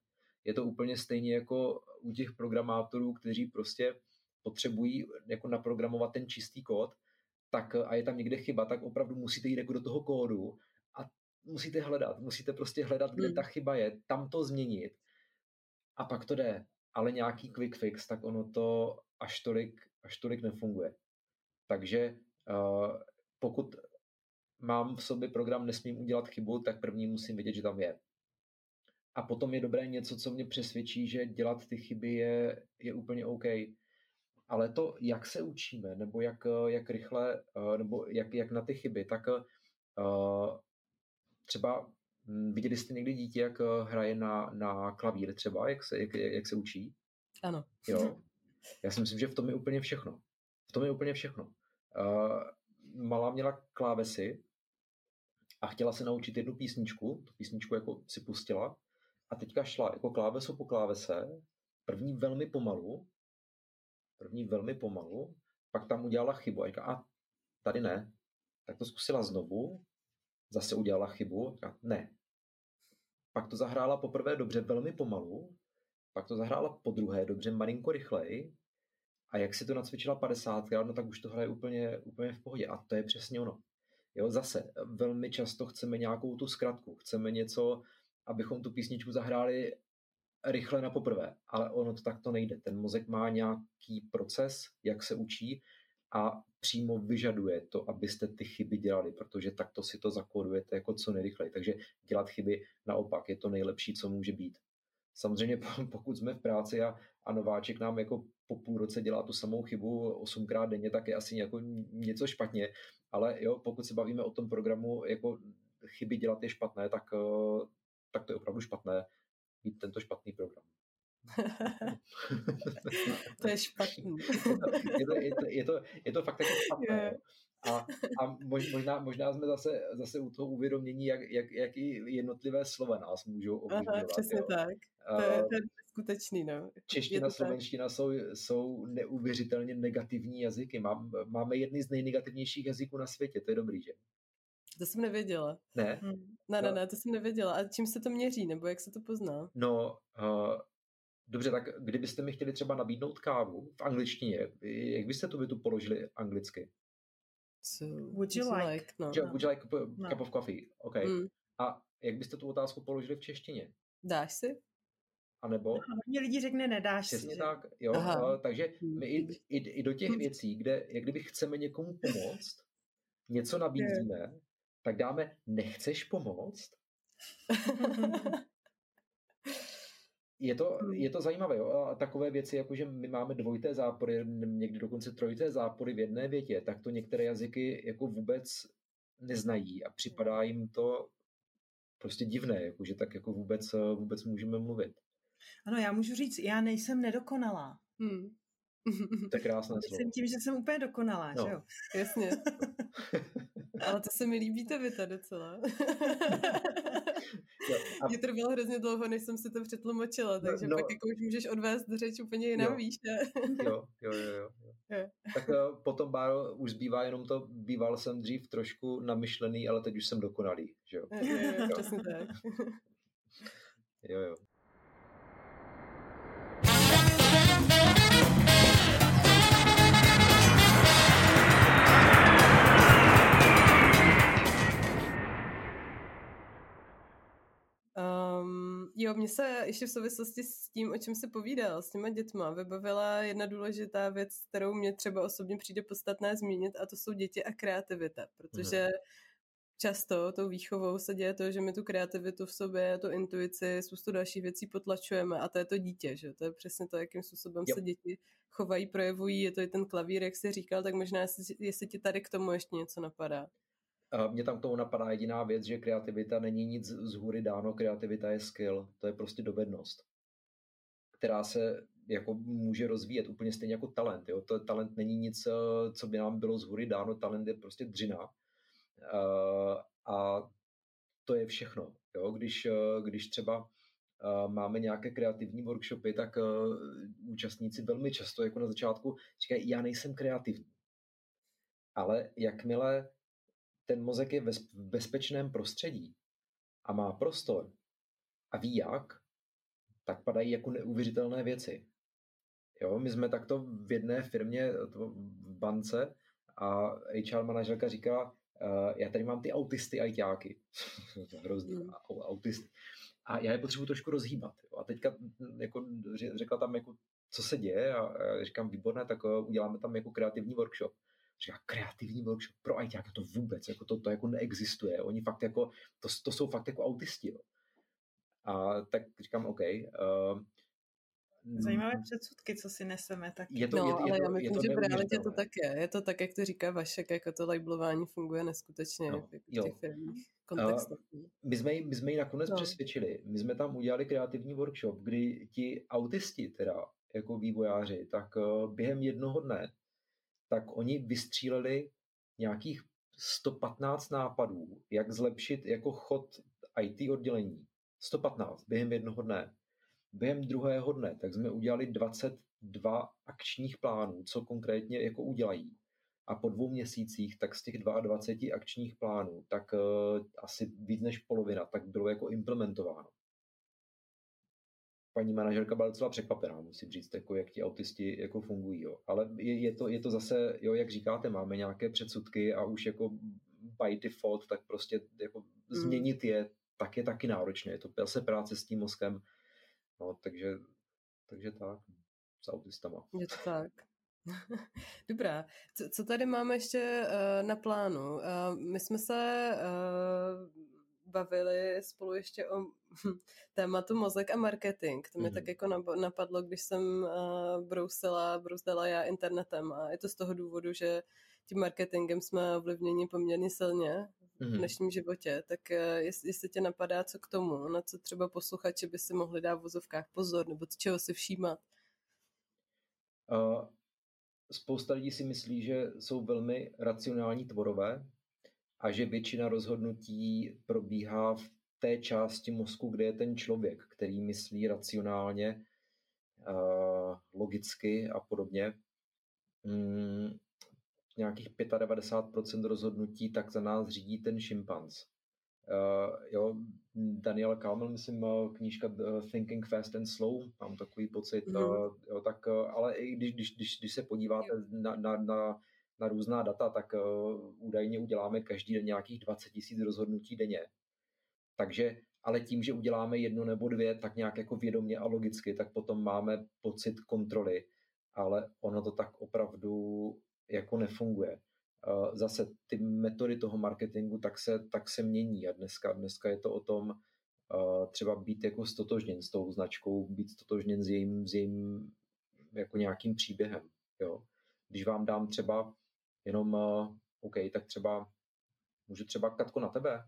je to úplně stejně jako u těch programátorů, kteří prostě potřebují jako naprogramovat ten čistý kód, tak a je tam někde chyba, tak opravdu musíte jít jako do toho kódu musíte hledat, musíte prostě hledat, kde hmm. ta chyba je, tam to změnit a pak to jde. Ale nějaký quick fix, tak ono to až tolik, až tolik nefunguje. Takže uh, pokud mám v sobě program, nesmím udělat chybu, tak první musím vědět, že tam je. A potom je dobré něco, co mě přesvědčí, že dělat ty chyby je, je úplně OK. Ale to, jak se učíme, nebo jak, jak rychle, uh, nebo jak, jak na ty chyby, tak uh, třeba hm, viděli jste někdy dítě, jak hraje na, na klavír třeba, jak se, jak, jak se učí? Ano. Jo. Já si myslím, že v tom je úplně všechno. V tom je úplně všechno. Uh, malá měla klávesy a chtěla se naučit jednu písničku, tu písničku jako si pustila a teďka šla jako klávesu po klávese, první velmi pomalu, první velmi pomalu, pak tam udělala chybu a říká, a tady ne, tak to zkusila znovu, zase udělala chybu, a ne. Pak to zahrála poprvé dobře, velmi pomalu, pak to zahrála po druhé dobře, malinko rychleji a jak si to nacvičila 50krát, no tak už to hraje úplně, úplně v pohodě. A to je přesně ono. Jo, zase, velmi často chceme nějakou tu zkratku, chceme něco, abychom tu písničku zahráli rychle na poprvé, ale ono to takto nejde. Ten mozek má nějaký proces, jak se učí a přímo vyžaduje to, abyste ty chyby dělali, protože takto si to zakódujete jako co nejrychleji. Takže dělat chyby naopak je to nejlepší, co může být. Samozřejmě pokud jsme v práci a, a nováček nám jako po půl roce dělá tu samou chybu osmkrát denně, tak je asi jako něco špatně, ale jo, pokud se bavíme o tom programu, jako chyby dělat je špatné, tak, eh, tak to je opravdu špatné mít tento špatný program. to je špatný. je, to, je, to, je, to, je to fakt jako špatné. A, a možná, možná jsme zase, zase u toho uvědomění, jak, jak, jak i jednotlivé slova nás můžou ovlivňovat. Přesně jo. tak. To je, to je skutečný, no. Čeština, slovenština jsou, jsou neuvěřitelně negativní jazyky. máme jedny z nejnegativnějších jazyků na světě, to je dobrý, že? To jsem nevěděla. Ne? Hmm. Ne, ne, ne, to jsem nevěděla. A čím se to měří, nebo jak se to pozná? No, uh, dobře, tak kdybyste mi chtěli třeba nabídnout kávu v angličtině, jak byste tu větu položili anglicky? So, would you like? like? No. Would you like a no. cup of coffee? OK. Mm. A jak byste tu otázku položili v češtině? Dáš si? A nebo? No, hodně lidí řekne nedáš Přesně si. tak, jo. Aha. takže hmm. my i, i, i do těch hmm. věcí, kde jak kdyby chceme někomu pomoct, něco nabízíme, tak dáme nechceš pomoct? je to, hmm. je to zajímavé. Jo? A takové věci, jako že my máme dvojité zápory, někdy dokonce trojité zápory v jedné větě, tak to některé jazyky jako vůbec neznají a připadá jim to prostě divné, jako že tak jako vůbec, vůbec můžeme mluvit. Ano, já můžu říct, já nejsem nedokonalá. Hmm. To je krásné slovo. Jsem tím, že jsem úplně dokonalá, no. že jo? Jasně. Ale to se mi líbí ta věta docela. jo, a... Mě trvalo hrozně dlouho, než jsem si to přetlumočila, no, takže no, pak jako už můžeš odvést řeč úplně jinam, víš, ne? jo, jo, jo, jo. jo. Tak uh, potom, Báro, už zbývá jenom to, býval jsem dřív trošku namyšlený, ale teď už jsem dokonalý, že jo? Jo, jo, jo přesně tak. jo, jo. Jo, mně se ještě v souvislosti s tím, o čem se povídal, s těma dětma, vybavila jedna důležitá věc, kterou mě třeba osobně přijde podstatné zmínit, a to jsou děti a kreativita, protože mm. často tou výchovou se děje to, že my tu kreativitu v sobě, tu intuici, spoustu dalších věcí potlačujeme a to je to dítě, že to je přesně to, jakým způsobem jo. se děti chovají, projevují, je to i ten klavír, jak jsi říkal, tak možná jestli, jestli ti tady k tomu ještě něco napadá. Mně tam k tomu napadá jediná věc, že kreativita není nic z hůry dáno, kreativita je skill, to je prostě dovednost, která se jako může rozvíjet úplně stejně jako talent. Jo? To talent není nic, eh, co by nám bylo z hůry dáno, talent je prostě dřina. Uh, a to je všechno. Jo? Když, uh, když třeba máme nějaké kreativní workshopy, tak účastníci velmi často jako na začátku říkají, já nejsem kreativní. Ale jakmile ten mozek je v bezpečném prostředí a má prostor a ví jak, tak padají jako neuvěřitelné věci. Jo, my jsme takto v jedné firmě v bance a HR manažerka říkala, uh, já tady mám ty autisty a ajťáky. Hrozný, mm. autisty. A já je potřebuji trošku rozhýbat. Jo. A teďka jako, řekla tam, jako, co se děje a říkám, výborné, tak uh, uděláme tam jako kreativní workshop. Říká, kreativní workshop pro ajťáky, to vůbec, jako to, to jako neexistuje. Oni fakt jako, to, to jsou fakt jako autisti. Jo. A tak říkám, OK, uh, Zajímavé předsudky, co si neseme. Tak. Je to, no, je, ale je to, já myslím, že v realitě to tak je. Je to tak, jak to říká Vašek, jako to labelování funguje neskutečně no, v těch firmních kontextech. Uh, my, jsme, my jsme ji nakonec no. přesvědčili. My jsme tam udělali kreativní workshop, kdy ti autisti, teda jako vývojáři, tak uh, během jednoho dne, tak oni vystříleli nějakých 115 nápadů, jak zlepšit jako chod IT oddělení. 115 během jednoho dne. Během druhého dne tak jsme udělali 22 akčních plánů, co konkrétně jako udělají. A po dvou měsících, tak z těch 22 akčních plánů, tak uh, asi víc než polovina, tak bylo jako implementováno. Paní manažerka byla docela překvapená, musím říct, jako jak ti autisti jako fungují. Jo. Ale je, je, to, je to zase, jo, jak říkáte, máme nějaké předsudky a už jako by default, tak prostě jako mm. změnit je, tak je taky náročné. Je to zase práce s tím mozkem No, takže, takže tak, s autistama. Je to tak. Dobrá. Co, co tady máme ještě uh, na plánu? Uh, my jsme se uh, bavili spolu ještě o tématu mozek a marketing. To mě mm. tak jako napadlo, když jsem uh, brousila, brousdala já internetem a je to z toho důvodu, že tím marketingem jsme ovlivněni poměrně silně v mhm. dnešním životě, tak eh, jestli, jestli tě napadá co k tomu, na co třeba posluchači by si mohli dát v vozovkách pozor, nebo čeho si všímat? Uh, spousta lidí si myslí, že jsou velmi racionální tvorové a že většina rozhodnutí probíhá v té části mozku, kde je ten člověk, který myslí racionálně, logicky a podobně. Mm, nějakých 95% rozhodnutí, tak za nás řídí ten šimpanz. Uh, jo, Daniel Kalman, myslím, knížka Thinking Fast and Slow, mám takový pocit, mm. uh, jo, tak, uh, ale i když, když, když, když se podíváte na, na, na, na různá data, tak uh, údajně uděláme každý den nějakých 20 tisíc rozhodnutí denně. Takže, ale tím, že uděláme jedno nebo dvě, tak nějak jako vědomě a logicky, tak potom máme pocit kontroly, ale ono to tak opravdu jako nefunguje. Zase ty metody toho marketingu tak se, tak se mění a dneska, dneska je to o tom třeba být jako stotožněn s tou značkou, být stotožněn s jejím, s jejím jako nějakým příběhem. Jo? Když vám dám třeba jenom, OK, tak třeba můžu třeba Katko na tebe?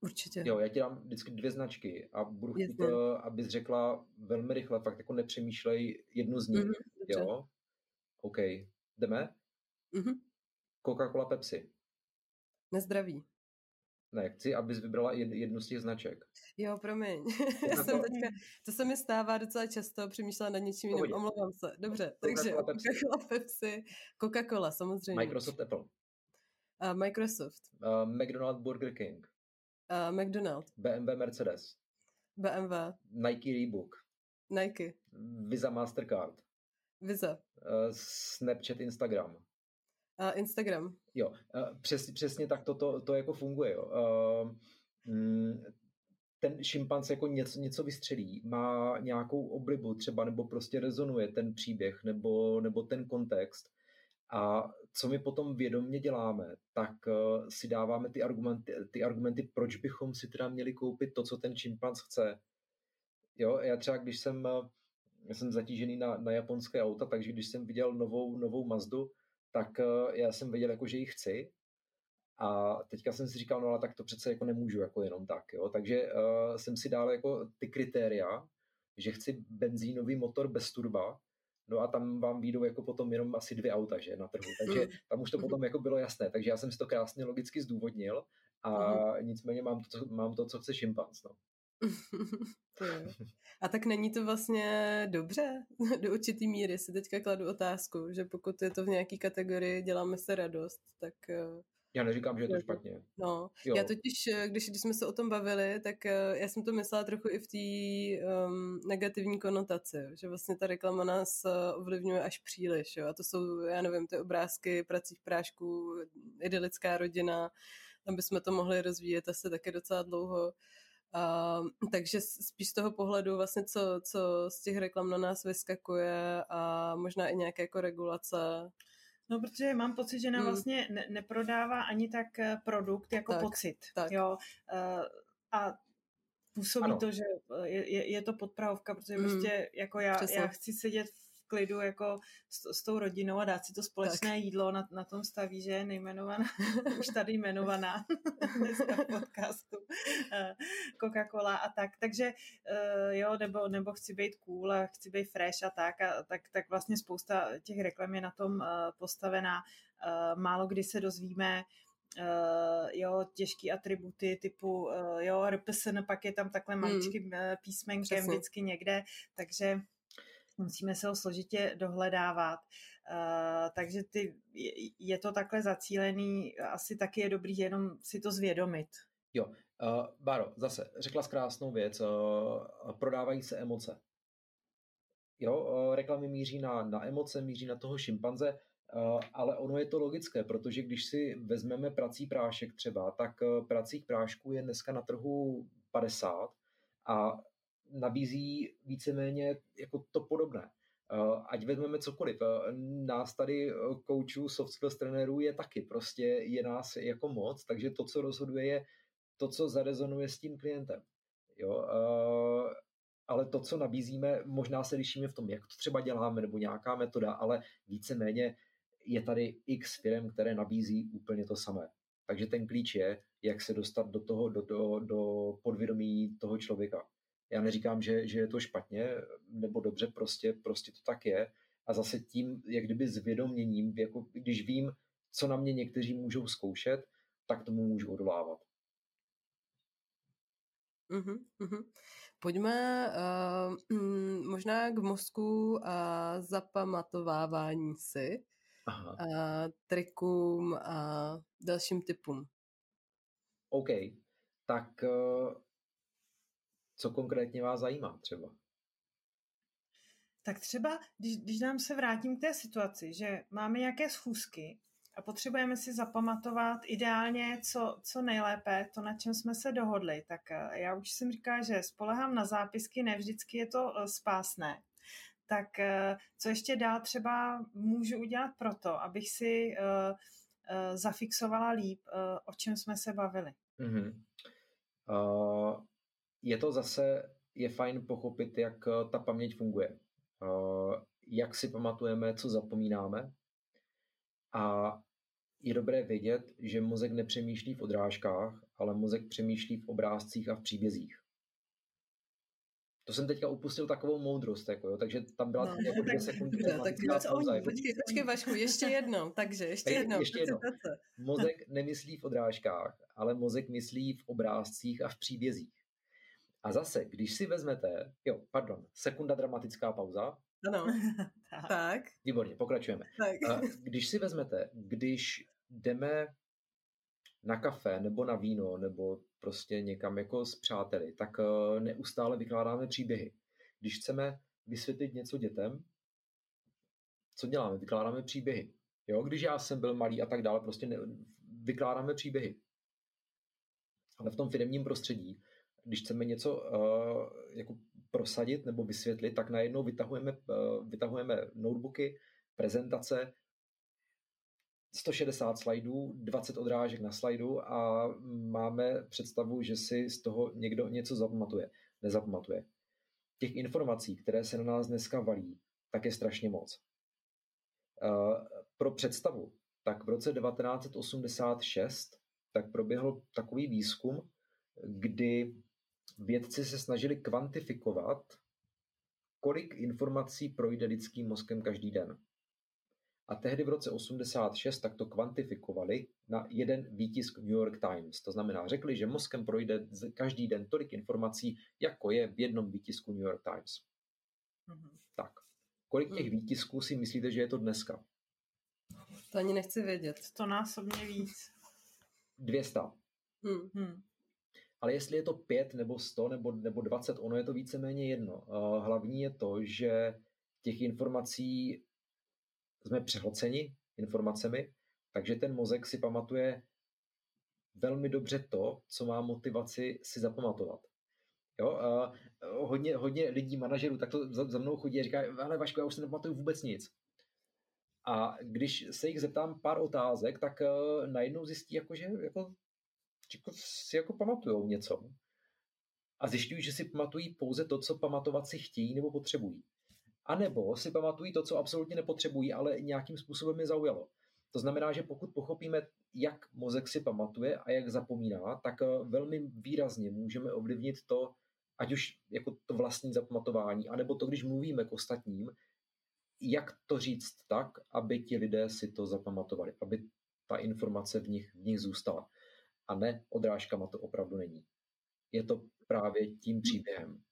Určitě. Jo, já ti dám vždycky dvě značky a budu chtít, abys řekla velmi rychle, fakt jako nepřemýšlej jednu z nich. Mm-hmm, jo, OK, jdeme? Mm-hmm. Coca-Cola, Pepsi. Nezdraví. Ne, chci, abys vybrala jednu z těch značek. Jo, promiň. Já jsem teďka, to se mi stává docela často, přemýšlela nad něčím jiným, omlouvám se. Dobře, takže Coca-Cola, Pepsi, Coca-Cola, samozřejmě. Microsoft, Apple. Uh, Microsoft. Uh, McDonald, Burger King. Uh, McDonald. BMW, Mercedes. BMW. Nike, Reebok. Nike. Visa, Mastercard. Visa. Uh, Snapchat, Instagram. Instagram. Jo, přes, přesně tak to, to, to jako funguje. Jo. Mm, ten šimpanz jako něco, něco vystřelí, má nějakou oblibu třeba, nebo prostě rezonuje ten příběh, nebo, nebo ten kontext. A co my potom vědomně děláme, tak uh, si dáváme ty argumenty, ty argumenty, proč bychom si teda měli koupit to, co ten šimpanz chce. Jo, já třeba, když jsem, já jsem zatížený na, na japonské auta, takže když jsem viděl novou, novou Mazdu, tak eh, já jsem věděl, jako, že ji chci. A teďka jsem si říkal, no ale tak to přece jako nemůžu jako jenom tak. Jo? Takže uh, jsem si dal jako ty kritéria, že chci benzínový motor bez turba, No a tam vám výjdou jako potom jenom asi dvě auta, že, na trhu. Takže tam už to potom jako bylo jasné. Takže já jsem si to krásně logicky zdůvodnil a nicméně mám to, mám to, co chce šimpanz, no. A tak není to vlastně dobře? Do určitý míry si teďka kladu otázku, že pokud je to v nějaký kategorii děláme se radost, tak... Eh, Já neříkám, že je to špatně. No, jo. já totiž, eh, když, když jsme se o tom bavili, tak eh, já jsem to myslela trochu i v té um, negativní konotaci, že vlastně ta reklama nás ovlivňuje až příliš, jo, a to jsou, já nevím, ty obrázky pracích prášků, idylická rodina, tam bychom to mohli rozvíjet asi taky docela dlouho. Uh, takže spíš z toho pohledu vlastně, co, co z těch reklam na nás vyskakuje a možná i nějaké jako regulace No, protože mám pocit, že nám hmm. vlastně ne- neprodává ani tak eh, produkt jako tak, pocit. Tak. Jo? Uh, a působí ano. to, že eh, je, je to podprahovka, protože hmm. prostě jako já, já chci sedět v klidu jako s, s tou rodinou a dát si to společné tak. jídlo, na, na tom staví, že je nejmenovaná, už tady jmenovaná dneska v podcastu eh, Coca-Cola a tak, takže eh, jo, nebo, nebo chci být cool a chci být fresh a tak, a tak, tak vlastně spousta těch reklam je na tom eh, postavená. Málo kdy se dozvíme, Uh, jo, těžký atributy typu uh, jo, RPSN, pak je tam takhle hmm. maličkým uh, písmenkem Přesně. vždycky někde, takže musíme se ho složitě dohledávat. Uh, takže ty, je to takhle zacílený, asi taky je dobrý jenom si to zvědomit. Jo, uh, Báro, zase řekla krásnou věc, uh, prodávají se emoce. Jo, uh, reklamy míří na, na emoce, míří na toho šimpanze, uh, ale ono je to logické, protože když si vezmeme prací prášek třeba, tak uh, pracích prášků je dneska na trhu 50 a nabízí víceméně jako to podobné. Eh, ať vezmeme cokoliv. Eh, nás tady eh, koučů, soft skills trenérů je taky. Prostě je nás jako moc, takže to, co rozhoduje, je to, co zarezonuje s tím klientem. Jo? Ale to, co nabízíme, možná se lišíme v tom, jak to třeba děláme, nebo nějaká metoda, ale víceméně je tady x firm, které nabízí úplně to samé. Takže ten klíč je, jak se dostat do toho, do, do, do podvědomí toho člověka. Já neříkám, že, že je to špatně nebo dobře, prostě, prostě to tak je. A zase tím, jak kdyby zvědoměním, jako když vím, co na mě někteří můžou zkoušet, tak tomu můžu odolávat. Uh-huh, uh-huh. Pojďme uh, možná k mozku a zapamatovávání si, Aha. a trikům a dalším typům. OK, tak uh, co konkrétně vás zajímá třeba? Tak třeba, když, když nám se vrátím k té situaci, že máme nějaké schůzky a potřebujeme si zapamatovat ideálně co, co nejlépe, to, na čem jsme se dohodli, tak eh, já už jsem říkala, že spolehám na zápisky, ne vždycky je to eh, spásné. Tak eh, co ještě dál třeba můžu udělat proto, abych si zafixovala líp, o čem jsme se bavili? Mm-hmm. Uh, je to zase, je fajn pochopit, jak eh, ta paměť funguje. Eh, jak si pamatujeme, co zapomínáme. A je dobré vědět, že mozek nepřemýšlí v odrážkách, ale mozek přemýšlí v obrázcích a v příbězích. To jsem teďka upustil takovou moudrost, jako jo, takže tam byla no, jako dvě sekundy. No, tak pauza, jako... Počkej, počkej Vašku, ještě jednou, takže ještě jednou. Ještě jednou. Mozek nemyslí v odrážkách, ale mozek myslí v obrázcích a v příbězích. A zase, když si vezmete, jo, pardon, sekunda dramatická pauza. Ano, tak. Výborně, pokračujeme. Tak. Když si vezmete, když jdeme na kafe nebo na víno nebo prostě někam jako s přáteli, tak eh, neustále vykládáme příběhy. Když chceme vysvětlit něco dětem, co děláme? Vykládáme příběhy. Jo, když já jsem byl malý a tak dále, prostě ne, vykládáme příběhy. Ale v tom firmním prostředí když chceme něco uh, jako prosadit nebo vysvětlit, tak najednou vytahujeme, uh, vytahujeme notebooky, prezentace, 160 slajdů, 20 odrážek na slajdu a máme představu, že si z toho někdo něco zapamatuje. Nezapamatuje. Těch informací, které se na nás dneska valí, tak je strašně moc. Uh, pro představu, tak v roce 1986 tak proběhl takový výzkum, kdy vědci se snažili kvantifikovat, kolik informací projde lidským mozkem každý den. A tehdy v roce 86 tak to kvantifikovali na jeden výtisk New York Times. To znamená, řekli, že mozkem projde každý den tolik informací, jako je v jednom výtisku New York Times. Mm-hmm. Tak. Kolik těch mm. výtisků si myslíte, že je to dneska? To ani nechci vědět. To násobně víc. 200. Hmm. Ale jestli je to 5 nebo 100 nebo, nebo 20, ono je to víceméně jedno. Hlavní je to, že těch informací jsme přehlceni informacemi, takže ten mozek si pamatuje velmi dobře to, co má motivaci si zapamatovat. Jo, a hodně, hodně lidí, manažerů, tak to za, za mnou chodí a říkají, ale Vašku, já už si nepamatuju vůbec nic. A když se jich zeptám pár otázek, tak uh, najednou zjistí, jako, že jako, jako, si jako pamatujou něco. A zjišťují, že si pamatují pouze to, co pamatovat si chtějí nebo potřebují. A nebo si pamatují to, co absolutně nepotřebují, ale nějakým způsobem je zaujalo. To znamená, že pokud pochopíme, jak mozek si pamatuje a jak zapomíná, tak eh, velmi výrazně můžeme ovlivnit to, ať už jako to vlastní zapamatování, anebo to, když mluvíme k ostatním, jak to říct tak, aby ti lidé si to zapamatovali, aby ta informace v nich, v nich zůstala. A ne odrážkama to opravdu není. Je to právě tím příběhem.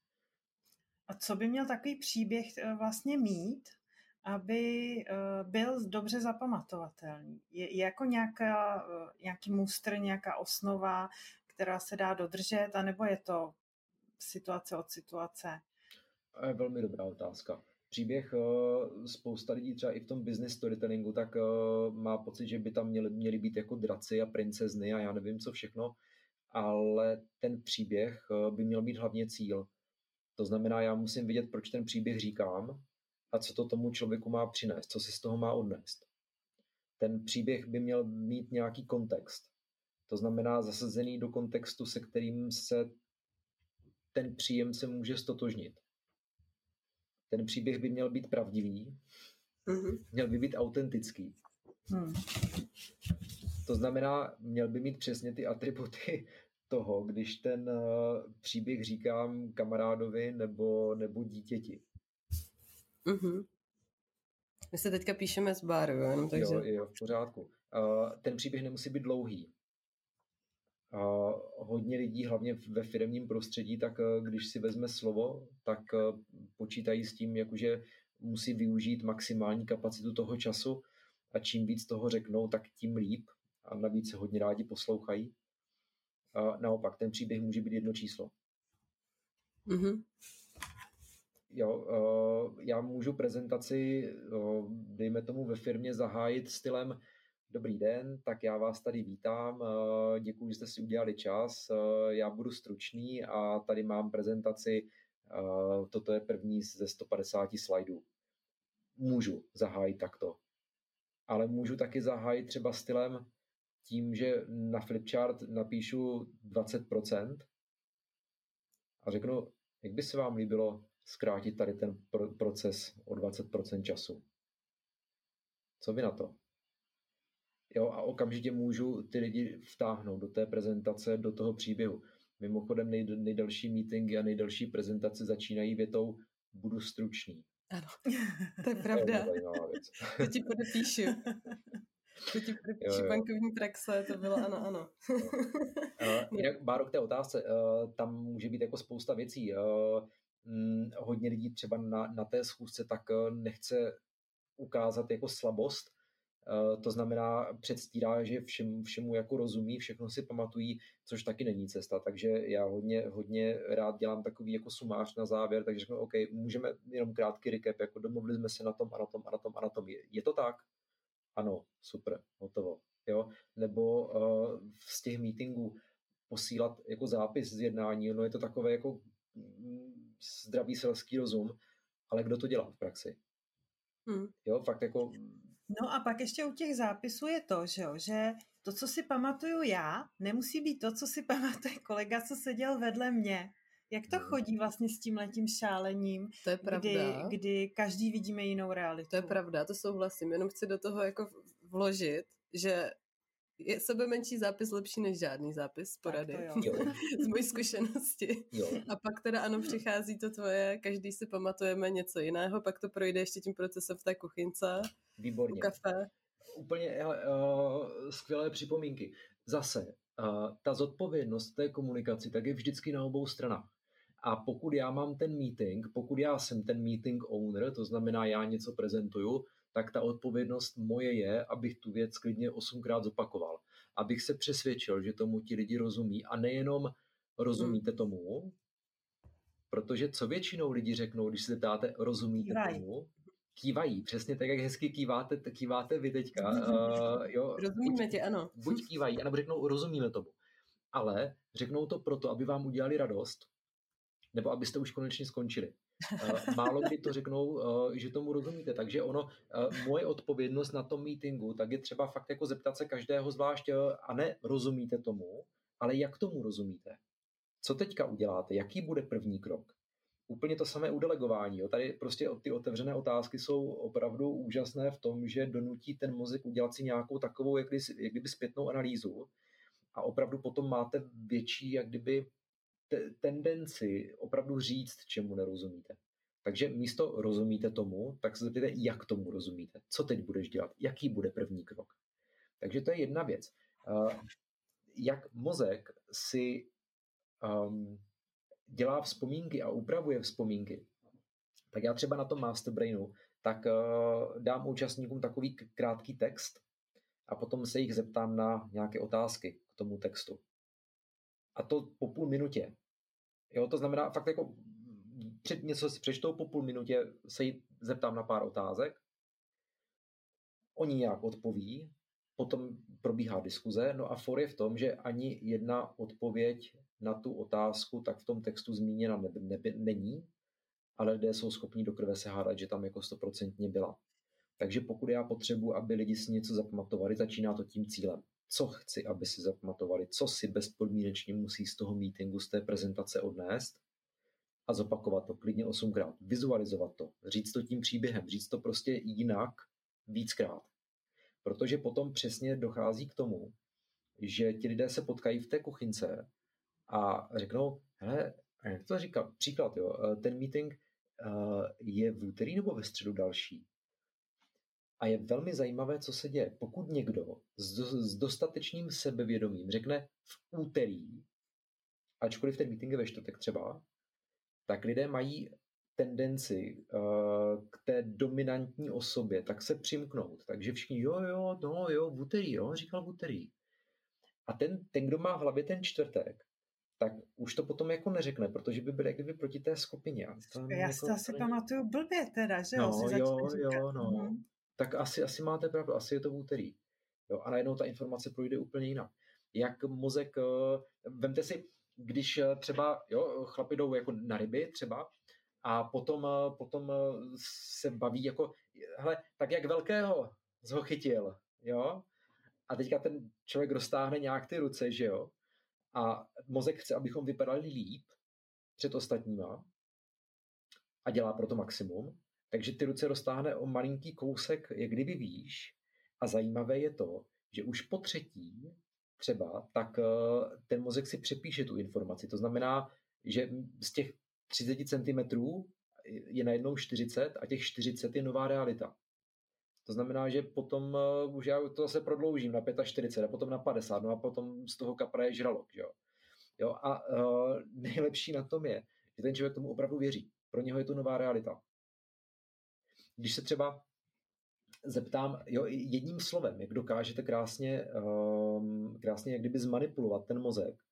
A co by měl takový příběh eh, vlastně mít, aby eh, byl dobře zapamatovatelný? Je, je jako nějaká, eh, nějaký mustr, nějaká osnova, která se dá dodržet, anebo je to situace od situace? Velmi dobrá otázka. Příběh spousta lidí třeba i v tom business storytellingu, tak má pocit, že by tam měly, měly být jako draci a princezny a já nevím co všechno, ale ten příběh by měl být hlavně cíl to znamená, já musím vidět, proč ten příběh říkám a co to tomu člověku má přinést, co si z toho má odnést. Ten příběh by měl mít nějaký kontext. To znamená zasazený do kontextu, se kterým se ten příjemce může stotožnit. Ten příběh by měl být pravdivý, mm-hmm. měl by být autentický. Hmm. To znamená, měl by mít přesně ty atributy toho, když ten uh, příběh říkám kamarádovi nebo, nebo dítěti. Mm-hmm. My se teďka píšeme z baru, jo? Takže... Jo, jo, v pořádku. Uh, ten příběh nemusí být dlouhý. Uh, hodně lidí, hlavně ve firmním prostředí, tak uh, když si vezme slovo, tak uh, počítají s tím, jakože musí využít maximální kapacitu toho času a čím víc toho řeknou, tak tím líp a navíc se hodně rádi poslouchají. A naopak, ten příběh může být jedno číslo. Mm-hmm. Jo, já můžu prezentaci, dejme tomu ve firmě, zahájit stylem Dobrý den, tak já vás tady vítám, děkuji, že jste si udělali čas, já budu stručný a tady mám prezentaci, toto je první ze 150 slajdů. Můžu zahájit takto. Ale můžu taky zahájit třeba stylem tím, že na flipchart napíšu 20% a řeknu, jak by se vám líbilo zkrátit tady ten proces o 20% času. Co vy na to? Jo, a okamžitě můžu ty lidi vtáhnout do té prezentace, do toho příběhu. Mimochodem nej, nejdelší meetingy a nejdelší prezentace začínají větou budu stručný. Ano, to je pravda. To, je to ti podepíšu. To ti jo, bankovní praxe, to bylo ano, ano. uh, jinak, Báro, k té otázce, uh, tam může být jako spousta věcí. Uh, hm, hodně lidí třeba na, na té schůzce tak uh, nechce ukázat jako slabost, to znamená, předstírá, že všem, všemu jako rozumí, všechno si pamatují, což taky není cesta. Takže já hodně, hodně rád dělám takový jako sumář na závěr, takže řeknu, OK, můžeme jenom krátký recap, jako domluvili jsme se na tom a na tom a na tom a na tom. Je, je to tak? ano, super, hotovo. Jo? Nebo uh, z těch meetingů posílat jako zápis z jednání, no je to takové jako mm, zdravý selský rozum, ale kdo to dělá v praxi? Hmm. Jo, fakt jako... No a pak ještě u těch zápisů je to, že, jo, že to, co si pamatuju já, nemusí být to, co si pamatuje kolega, co seděl vedle mě. Jak to hmm. chodí vlastně s tím letím šálením, to je pravda. Kdy, kdy každý vidíme jinou realitu? To je pravda, to souhlasím. Jenom chci do toho jako vložit, že je sebe menší zápis lepší než žádný zápis porady. Z mojí zkušenosti. Jo. A pak teda ano, přichází to tvoje, každý si pamatujeme něco jiného, pak to projde ještě tím procesem v té kuchynce. Výborně. U kafe. Úplně hele, uh, skvělé připomínky. Zase, uh, ta zodpovědnost té komunikaci tak je vždycky na obou stranách. A pokud já mám ten meeting, pokud já jsem ten meeting owner, to znamená, já něco prezentuju, tak ta odpovědnost moje je, abych tu věc klidně osmkrát zopakoval. abych se přesvědčil, že tomu ti lidi rozumí a nejenom rozumíte tomu, protože co většinou lidi řeknou, když se zeptáte, rozumíte Kývaj. tomu? Kývají, přesně tak, jak hezky kýváte, kýváte vy teďka. Uh, jo, Rozumíme buď, tě, ano. Buď kývají, anebo řeknou, rozumíme tomu. Ale řeknou to proto, aby vám udělali radost, nebo abyste už konečně skončili. Uh, málo kdy to řeknou, uh, že tomu rozumíte. Takže ono, uh, moje odpovědnost na tom meetingu, tak je třeba fakt jako zeptat se každého zvlášť, a ne rozumíte tomu, ale jak tomu rozumíte. Co teďka uděláte? Jaký bude první krok? Úplně to samé u delegování. Jo. Tady prostě ty otevřené otázky jsou opravdu úžasné v tom, že donutí ten mozek udělat si nějakou takovou, jak kdyby, jak kdyby zpětnou analýzu a opravdu potom máte větší, jak kdyby te- tendenci opravdu říct, čemu nerozumíte. Takže místo rozumíte tomu, tak se zeptejte, jak tomu rozumíte. Co teď budeš dělat? Jaký bude první krok? Takže to je jedna věc. Jak mozek si um, dělá vzpomínky a upravuje vzpomínky, tak já třeba na tom Masterbrainu, tak uh, dám účastníkům takový krátký text a potom se jich zeptám na nějaké otázky k tomu textu. A to po půl minutě. Jo, to znamená fakt jako před něco si přečtou, po půl minutě se jí zeptám na pár otázek, oni nějak odpoví, potom probíhá diskuze, no a for je v tom, že ani jedna odpověď na tu otázku tak v tom textu zmíněna ne, ne, není, ale lidé jsou schopni do krve se hádat, že tam jako stoprocentně byla. Takže pokud já potřebuji, aby lidi si něco zapamatovali, začíná to tím cílem. Co chci, aby si zapamatovali, co si bezpodmínečně musí z toho meetingu, z té prezentace odnést a zopakovat to klidně osmkrát, vizualizovat to, říct to tím příběhem, říct to prostě jinak víckrát. Protože potom přesně dochází k tomu, že ti lidé se potkají v té kuchynce a řeknou, hele, jak to říkám, příklad, jo, eh, ten meeting uh, je v úterý nebo ve středu další. A je velmi zajímavé, co se děje. Pokud někdo s, do, s dostatečným sebevědomím řekne v úterý, ačkoliv ten meeting je ve čtvrtek třeba, tak lidé mají tendenci uh, k té dominantní osobě, tak se přimknout. Takže všichni, jo, jo, no, jo, v úterý, jo, říkal v úterý. A ten, ten, kdo má v hlavě ten čtvrtek, tak už to potom jako neřekne, protože by byl jak kdyby proti té skupině. To Já jako, si to asi pamatuju blbě teda, že no, jo? jo, jo, no. Tak asi, asi máte pravdu, asi je to v úterý. Jo, a najednou ta informace projde úplně jinak. Jak mozek, uh, vemte si, když uh, třeba, jo, chlapi jdou jako na ryby třeba, a potom, uh, potom se baví jako, hele, tak jak velkého ho chytil, jo, a teďka ten člověk roztáhne nějak ty ruce, že jo, a mozek chce, abychom vypadali líp před ostatníma a dělá pro to maximum, takže ty ruce roztáhne o malinký kousek, jak kdyby víš. A zajímavé je to, že už po třetí třeba, tak eh, ten mozek si přepíše tu informaci. To znamená, že z těch 30 cm je najednou 40 a těch 40 je nová realita. To znamená, že potom uh, už já to se prodloužím na 45 a potom na 50, no a potom z toho kapra je žralok, jo. jo a uh, nejlepší na tom je, že ten člověk tomu opravdu věří. Pro něho je to nová realita. Když se třeba zeptám, jo, jedním slovem, jak dokážete krásně, um, krásně jak kdyby zmanipulovat ten mozek,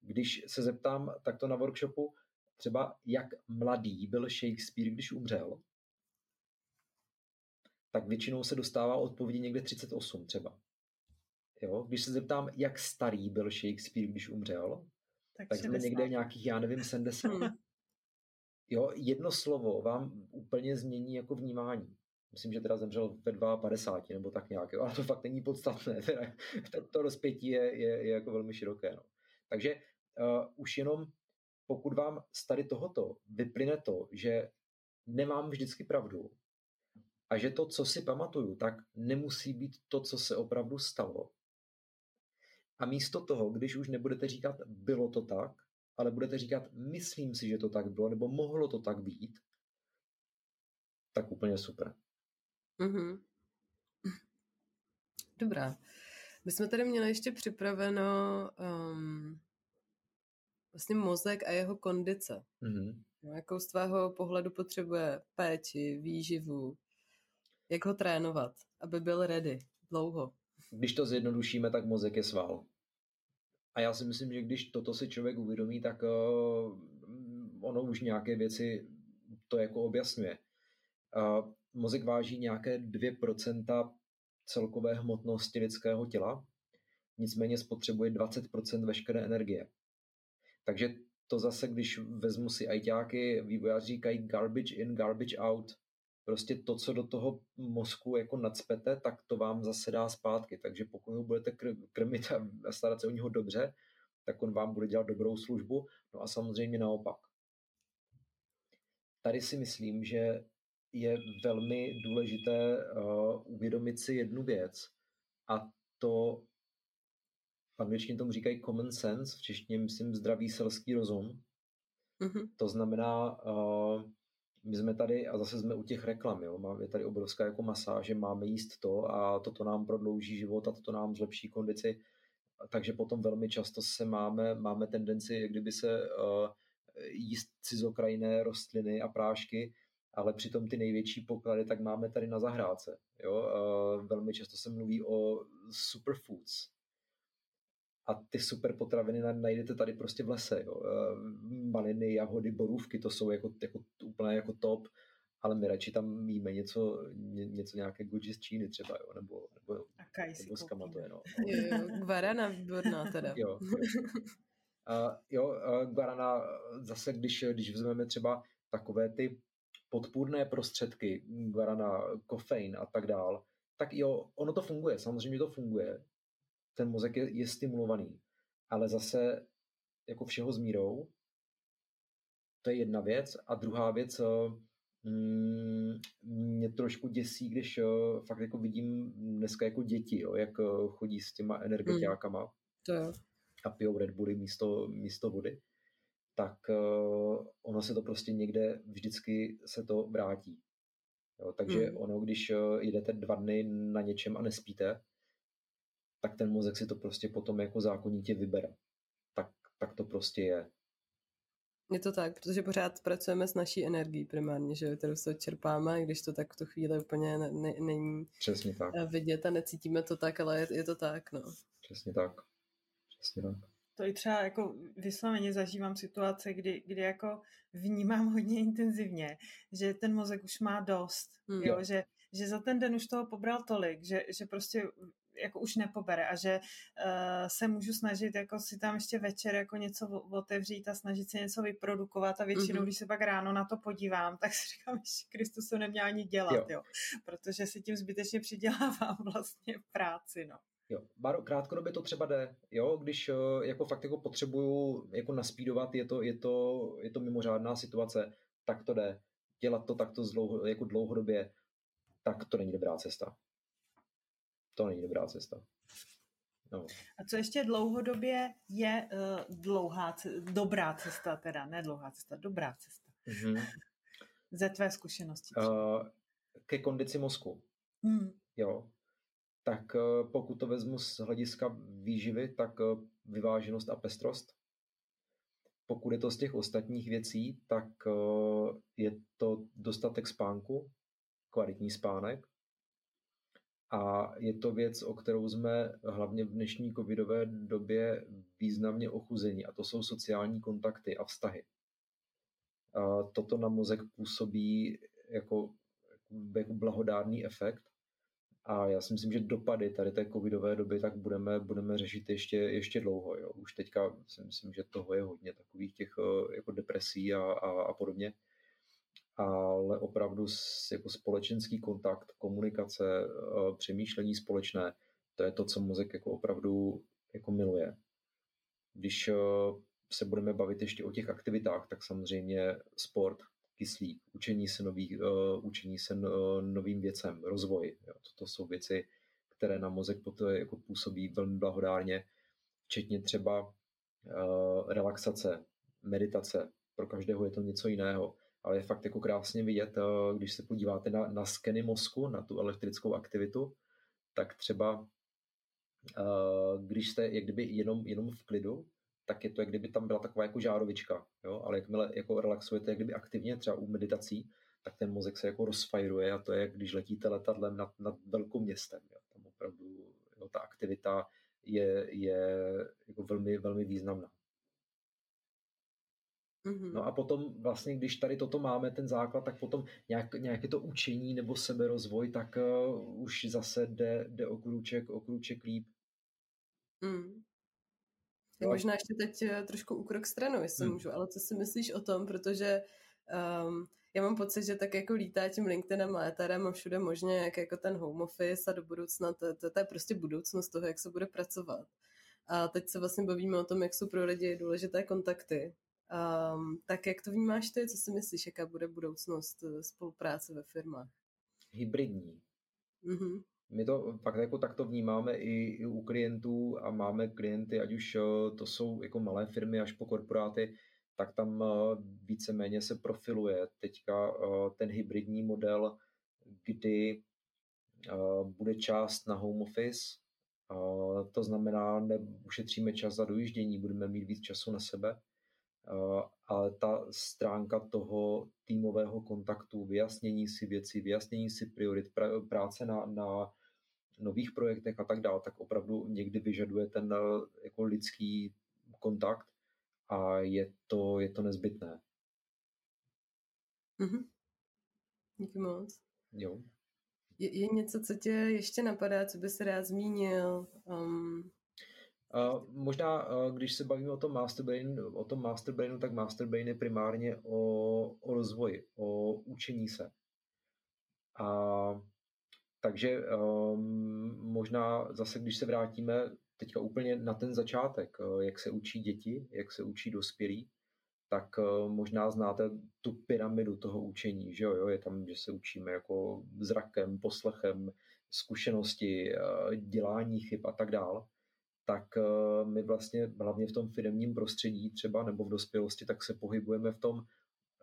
když se zeptám takto na workshopu, třeba jak mladý byl Shakespeare, když umřel, tak většinou se dostává odpovědi někde 38 třeba. Jo? Když se zeptám, jak starý byl Shakespeare, když umřel, tak, tak jsme někde nějakých, já nevím, 70. Jo, jedno slovo vám úplně změní jako vnímání. Myslím, že teda zemřel ve 52 nebo tak nějak, jo, ale to fakt není podstatné. Teda, to rozpětí je, je, je jako velmi široké. No. Takže uh, už jenom pokud vám z tady tohoto vyplyne to, že nemám vždycky pravdu, a že to, co si pamatuju, tak nemusí být to, co se opravdu stalo. A místo toho, když už nebudete říkat, bylo to tak, ale budete říkat, myslím si, že to tak bylo, nebo mohlo to tak být, tak úplně super. Mm-hmm. Dobrá. My jsme tady měli ještě připraveno um, vlastně mozek a jeho kondice. Mm-hmm. jakou z tvého pohledu potřebuje péči, výživu, jak ho trénovat, aby byl ready dlouho? když to zjednodušíme, tak mozek je sval. A já si myslím, že když toto si člověk uvědomí, tak uh, ono už nějaké věci to jako objasňuje. Uh, mozek váží nějaké 2% celkové hmotnosti lidského těla, nicméně spotřebuje 20% veškeré energie. Takže to zase, když vezmu si ajťáky, vývojáři říkají garbage in, garbage out. Prostě to, co do toho mozku jako nadspete, tak to vám zase dá zpátky. Takže pokud ho budete krmit a starat se o něho dobře, tak on vám bude dělat dobrou službu. No a samozřejmě naopak. Tady si myslím, že je velmi důležité uh, uvědomit si jednu věc a to v angličtině tomu říkají common sense, v češtině myslím zdravý selský rozum. Mm-hmm. To znamená, uh, my jsme tady, a zase jsme u těch reklam, jo, je tady obrovská jako masáže, máme jíst to a toto nám prodlouží život a toto nám zlepší kondici, takže potom velmi často se máme, máme tendenci, jak kdyby se uh, jíst cizokrajné rostliny a prášky, ale přitom ty největší poklady tak máme tady na zahrádce. Jo? Uh, velmi často se mluví o superfoods, a ty super potraviny najdete tady prostě v lese. Jo. Maliny, jahody, borůvky, to jsou jako, jako úplně jako top, ale my radši tam míme něco, ně, něco nějaké goji z Číny třeba, jo, nebo, nebo, nebo z Kamatuje, no. Guarana výborná teda. jo, jo. Uh, jo, uh, guarana zase, když, když vezmeme třeba takové ty podpůrné prostředky, guarana, kofein a tak dál, tak jo, ono to funguje, samozřejmě to funguje, ten mozek je, je stimulovaný. Ale zase jako všeho s mírou, to je jedna věc. A druhá věc, mm, mě trošku děsí, když uh, fakt jako vidím dneska jako děti, jo, jak uh, chodí s těma energetiákama mm, to jo. a pijou Red Bulli místo, místo vody, tak ono se to prostě někde vždycky se to vrátí. Jo, takže mm. ono, když jdete dva dny na něčem a nespíte, tak ten mozek si to prostě potom jako zákonitě vybere. Tak, tak to prostě je. Je to tak, protože pořád pracujeme s naší energií primárně, že kterou se čerpáme, když to tak v tu chvíli úplně ne, ne, není Přesně tak. vidět a necítíme to tak, ale je, je to tak, no. Přesně tak. Přesně tak. To i třeba jako vysloveně zažívám situace, kdy, kdy jako vnímám hodně intenzivně, že ten mozek už má dost, hmm. jo, že, že za ten den už toho pobral tolik, že, že prostě jako už nepobere a že uh, se můžu snažit jako si tam ještě večer jako něco otevřít a snažit se něco vyprodukovat a většinou, mm-hmm. když se pak ráno na to podívám, tak si říkám, že Kristus to neměl ani dělat, jo. jo. protože si tím zbytečně přidělávám vlastně práci, no. Jo, Baro, krátkodobě to třeba jde, jo, když uh, jako fakt jako potřebuju jako naspídovat, je to, je to, je to mimořádná situace, tak to jde. Dělat to takto dlouho, jako dlouhodobě, tak to není dobrá cesta to není dobrá cesta. No. A co ještě dlouhodobě je uh, dlouhá, dobrá cesta, teda ne dlouhá cesta, dobrá cesta. Mm-hmm. Ze tvé zkušenosti. Uh, ke kondici mozku. Mm. Jo. Tak uh, pokud to vezmu z hlediska výživy, tak uh, vyváženost a pestrost. Pokud je to z těch ostatních věcí, tak uh, je to dostatek spánku, kvalitní spánek, a je to věc, o kterou jsme hlavně v dnešní covidové době významně ochuzení, a to jsou sociální kontakty a vztahy. A toto na mozek působí jako, jako blahodárný efekt. A já si myslím, že dopady tady té covidové doby tak budeme, budeme řešit ještě, ještě dlouho. Jo. Už teďka si myslím, že toho je hodně takových těch jako depresí a, a, a podobně ale opravdu jako společenský kontakt, komunikace, eh, přemýšlení společné, to je to, co mozek jako opravdu jako miluje. Když eh, se budeme bavit ještě o těch aktivitách, tak samozřejmě sport, kyslík, učení se, nových, uh, učení se novým věcem, rozvoj. Jo. To jsou věci, které na mozek poté jako působí velmi blahodárně, včetně třeba relaxace, meditace. Pro každého je to něco jiného ale je fakt jako krásně vidět, eh, když se podíváte na, na skeny mozku, na tu elektrickou aktivitu, tak třeba eh, když jste jak kdyby jenom, jenom v klidu, tak je to, jak kdyby tam byla taková jako žárovička, jo? ale jakmile jako relaxujete, jak kdyby aktivně, třeba u meditací, tak ten mozek se jako rozfajruje a to je, když letíte letadlem nad, nad velkou městem. Jo? Tam opravdu Jo? Ta aktivita je, je jako velmi, velmi významná. Mm-hmm. No a potom vlastně, když tady toto máme, ten základ, tak potom nějak, nějaké to učení nebo seberozvoj, tak uh, už zase jde, jde o krůček, o krůček líp. Mm. Já možná ještě teď eh, trošku úkrok stranu, jestli hmm. můžu, ale co si myslíš o tom, protože um, já mám pocit, že tak jako lítá tím LinkedInem a Etherem a všude možně, jak jako ten home office a do budoucna, to, to, to je prostě budoucnost toho, jak se bude pracovat. A teď se vlastně bavíme o tom, jak jsou pro lidi důležité kontakty. Um, tak jak to vnímáš ty? Co si myslíš, jaká bude budoucnost eh, spolupráce ve firmách? Hybridní. Mm-hmm. My to fakt jako takto vnímáme i, i u klientů a máme klienty, ať už eh, to jsou jako malé firmy až po korporáty, tak tam eh, víceméně se profiluje teďka ten hybridní model, kdy bude část na home office, to znamená, neušetříme čas za dojíždění, budeme mít víc času na sebe ale ta stránka toho týmového kontaktu, vyjasnění si věcí, vyjasnění si priorit, práce na, na nových projektech a tak dále, tak opravdu někdy vyžaduje ten eh, jako lidský kontakt a je to, je to nezbytné. Mm-hmm. Díky moc. Jo. Je, je něco, co tě ještě napadá, co bys rád zmínil? Um, Uh, možná, uh, když se bavíme o tom masterbrain, o tom masterbrainu, tak masterbrain je primárně o, o rozvoji, o učení se. A takže um, možná zase, když se vrátíme teďka úplně na ten začátek, uh, jak se učí děti, jak se učí dospělí, tak možná znáte tu pyramidu toho učení, že jo, je tam, že se učíme jako zrakem, poslechem, zkušenosti, dělání chyb a tak dále tak eh, my vlastně hlavně v tom firmním prostředí třeba nebo v dospělosti, tak se pohybujeme v tom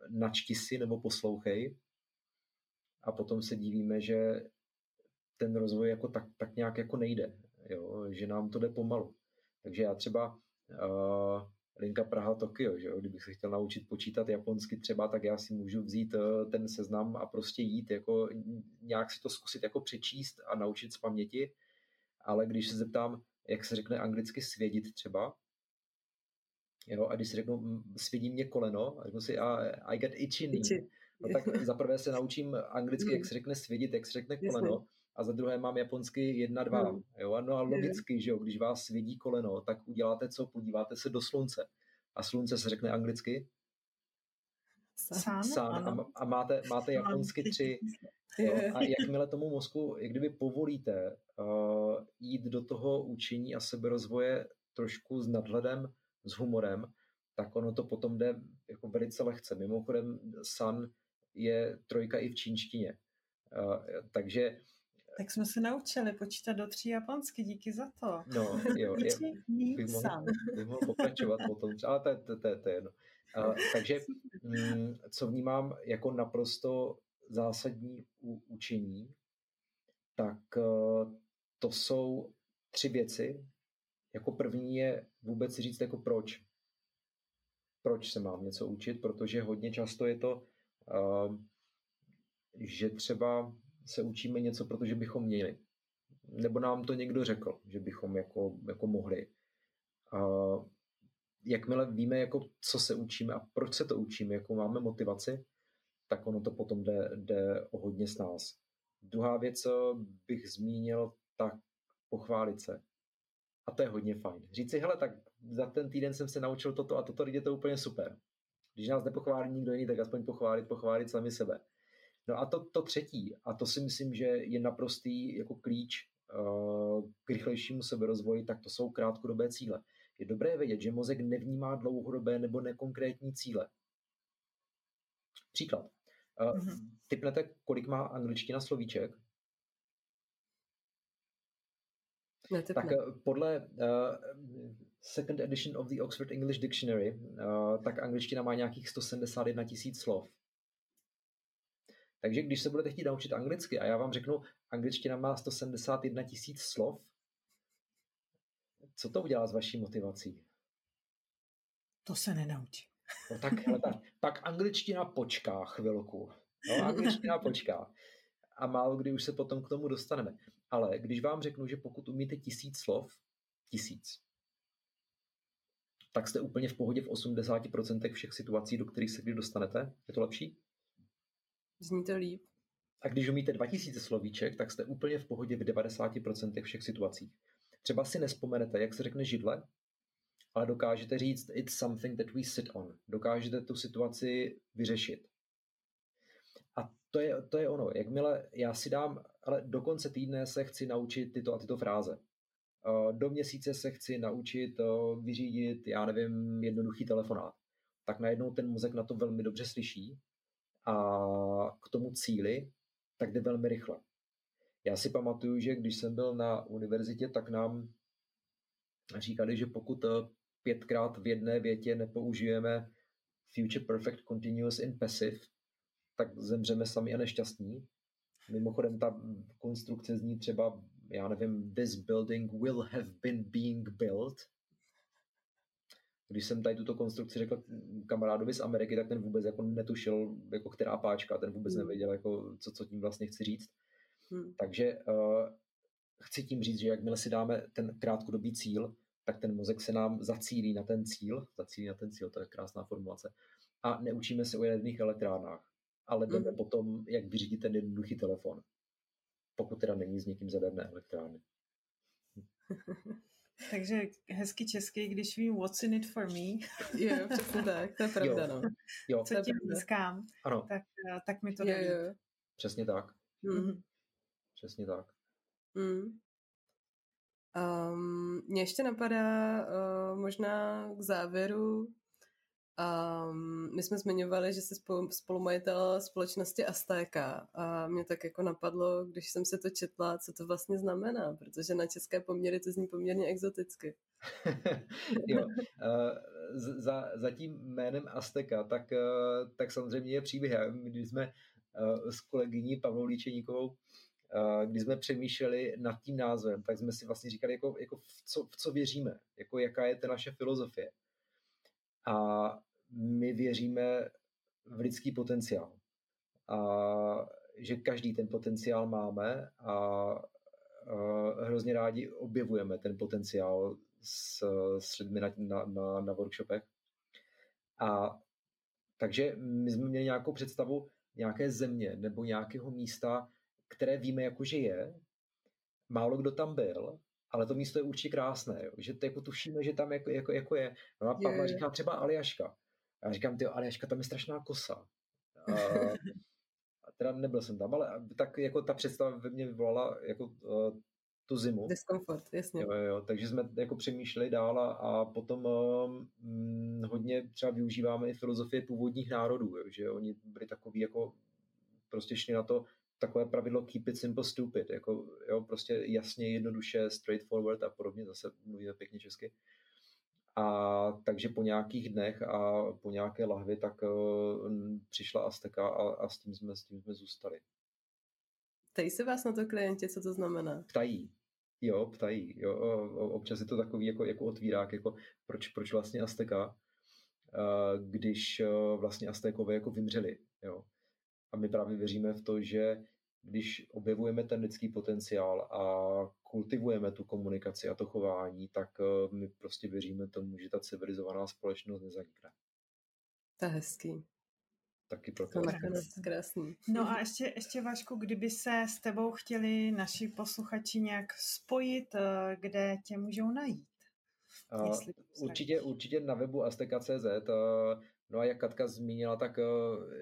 načti si nebo poslouchej a potom se divíme, že ten rozvoj jako tak, tak nějak jako nejde, jo? že nám to jde pomalu. Takže já třeba uh, linka Praha Tokio, že jo? kdybych se chtěl naučit počítat japonsky třeba, tak já si můžu vzít uh, ten seznam a prostě jít, jako nějak si to zkusit jako přečíst a naučit z paměti, ale když se zeptám, jak se řekne anglicky svědit třeba. Jo, a když si řeknu, svědí mě koleno, a řeknu si, a I get itchy knee, no tak za prvé se naučím anglicky, jak se řekne svědit, jak se řekne koleno, a za druhé mám japonsky jedna, dva. Hmm. Jo, no a logicky, že jo, když vás svědí koleno, tak uděláte co? Podíváte se do slunce. A slunce se řekne anglicky? Sun. Sun. A, a máte, máte japonsky tři. Jo? A jakmile tomu mozku, jak kdyby povolíte uh, jít do toho učení a seberozvoje trošku s nadhledem, s humorem, tak ono to potom jde jako velice lehce. Mimochodem san je trojka i v čínštině. Uh, takže tak jsme se naučili počítat do tří japonsky, díky za to. No, jo, je, bych, mohl, bych mohl pokračovat potom, ale to, to, to, to je jedno. Uh, takže mm, co vnímám jako naprosto zásadní u učení, tak uh, to jsou tři věci. Jako první je vůbec říct jako proč. Proč se mám něco učit, protože hodně často je to, uh, že třeba se učíme něco, protože bychom měli. Nebo nám to někdo řekl, že bychom jako, jako mohli. Uh, jakmile víme, jako, co se učíme a proč se to učíme, jakou máme motivaci, tak ono to potom jde, jde o hodně s nás. Druhá věc, co bych zmínil, tak pochválit se. A to je hodně fajn. Říct si, hele, tak za ten týden jsem se naučil toto a toto, je to úplně super. Když nás nepochválí nikdo jiný, tak aspoň pochválit, pochválit sami sebe. No a to, to třetí, a to si myslím, že je naprostý jako klíč uh, k rychlejšímu seberozvoji, tak to jsou krátkodobé cíle. Je dobré vědět, že mozek nevnímá dlouhodobé nebo nekonkrétní cíle. Příklad. Uh, mm-hmm. Typnete, kolik má angličtina slovíček? Ne, tak uh, podle uh, second edition of the Oxford English Dictionary, uh, tak angličtina má nějakých 171 tisíc slov. Takže když se budete chtít naučit anglicky a já vám řeknu, angličtina má 171 tisíc slov, co to udělá s vaší motivací? To se nenaučí. No tak, hele, tak, tak angličtina počká chvilku. No, angličtina počká. a málo kdy už se potom k tomu dostaneme. Ale když vám řeknu, že pokud umíte tisíc slov, tisíc, tak jste úplně v pohodě v 80% všech situací, do kterých se kdy dostanete. Je to lepší? Zní to líp. A když umíte 2000 slovíček, tak jste úplně v pohodě v 90% všech situacích. Třeba si nespomenete, jak se řekne židle, ale dokážete říct it's something that we sit on. Dokážete tu situaci vyřešit. A to je, to je ono. Jakmile já si dám, ale do konce týdne se chci naučit tyto a tyto fráze. Do měsíce se chci naučit vyřídit, já nevím, jednoduchý telefonát. Tak najednou ten mozek na to velmi dobře slyší a k tomu cíli tak jde velmi rychle. Já si pamatuju, že když jsem byl na univerzitě, tak nám říkali, že pokud pětkrát v jedné větě nepoužijeme future perfect continuous in passive, tak zemřeme sami a nešťastní. Mimochodem ta konstrukce zní třeba, já nevím, this building will have been being built. Když jsem tady tuto konstrukci řekl kamarádovi z Ameriky, tak ten vůbec jako netušil, jako která páčka, ten vůbec hmm. nevěděl, jako, co, co tím vlastně chci říct. Hmm. Takže uh, chci tím říct, že jakmile si dáme ten krátkodobý cíl, tak ten mozek se nám zacílí na ten cíl, zacílí na ten cíl, to je krásná formulace, a neučíme se o jaderných elektrárnách, ale jdeme mm. potom, jak vyřídit ten jednoduchý telefon, pokud teda není s někým z jaderné elektrárny. Takže hezky česky, když vím what's in it for me. jo, přesně tak, to je pravda, jo. no. Jo. Co tím získám, ano. tak, eh, tak mi to jo, jo. Přesně tak. Mm. Přesně tak. Mm. Um, mě ještě napadá uh, možná k závěru. Um, my jsme zmiňovali, že jsi spolu, spolumajitel společnosti Astéka a mě tak jako napadlo, když jsem se to četla, co to vlastně znamená, protože na české poměry to zní poměrně exoticky. jo, uh, za, za tím jménem Azteka, tak, uh, tak samozřejmě je příběh. Když jsme uh, s kolegyní Pavlou Líčeníkovou když jsme přemýšleli nad tím názvem, tak jsme si vlastně říkali, jako, jako v, co, v co věříme, jako jaká je ta naše filozofie. A my věříme v lidský potenciál. A že každý ten potenciál máme a, hrozně rádi objevujeme ten potenciál s, s lidmi na, na, na, na workshopech. A takže my jsme měli nějakou představu nějaké země nebo nějakého místa, které víme, jako že je, málo kdo tam byl, ale to místo je určitě krásné, jo? že to jako tušíme, že tam jako, jako, jako je. No a Pavla je. říká třeba Aljaška. Já říkám, ty Aljaška, tam je strašná kosa. A, a teda nebyl jsem tam, ale tak jako ta představa ve mně vyvolala jako uh, tu zimu. Diskomfort, jasně. Jo, jo, takže jsme jako přemýšleli dál a, a potom um, hodně třeba využíváme i filozofie původních národů, jo, že oni byli takový jako prostě šli na to takové pravidlo keep it simple stupid, jako jo, prostě jasně, jednoduše, straightforward a podobně, zase mluvíme pěkně česky. A takže po nějakých dnech a po nějaké lahvi tak uh, přišla Azteka a, a s, tím jsme, s tím jsme zůstali. Ptají se vás na to klienti, co to znamená? Ptají. Jo, ptají. Jo, občas je to takový jako, jako otvírák, jako proč, proč vlastně Azteka, uh, když uh, vlastně Aztékové jako vymřeli. Jo. A my právě věříme v to, že když objevujeme ten lidský potenciál a kultivujeme tu komunikaci a to chování, tak eh, my prostě věříme tomu, že ta civilizovaná společnost nezanikne. To je hezký. Taky pro to krásný. No a ještě, ještě Vašku, kdyby se s tebou chtěli naši posluchači nějak spojit, eh, kde tě můžou najít? Uh, určitě, určitě na webu azteka.cz No a jak Katka zmínila, tak eh,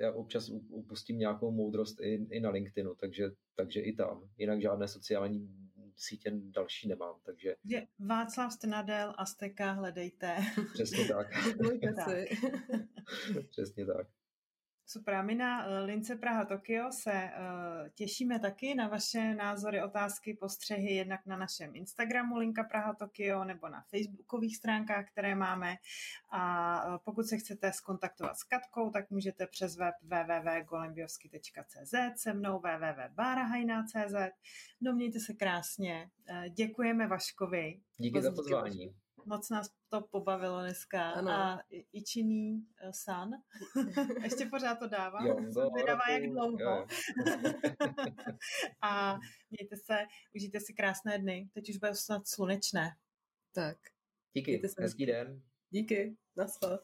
já občas upustím nějakou moudrost i, i na LinkedInu, takže, takže i tam. Jinak žádné sociální sítě další nemám, takže... Je Václav Strnadel, Azteka, hledejte. Přesně tak. tak. Přesně tak. Super. My na eh, Lince Praha Tokio se uh, těšíme taky na vaše názory, otázky, postřehy jednak na našem Instagramu Linka Praha Tokio nebo na facebookových stránkách, které máme. A uh, pokud se chcete skontaktovat s Katkou, tak můžete přes web www.golembiovsky.cz se mnou www.barahajna.cz. No mějte se krásně. Děkujeme Vaškovi. Díky za pozvání. Moc nás to pobavilo dneska. Ano. A Ichiný uh, San, ještě pořád to dává. Jo, Jsem vydává jak dlouho. a mějte se, užijte si krásné dny. Teď už bude snad slunečné. Tak. Díky, hezký den. Díky, naschle.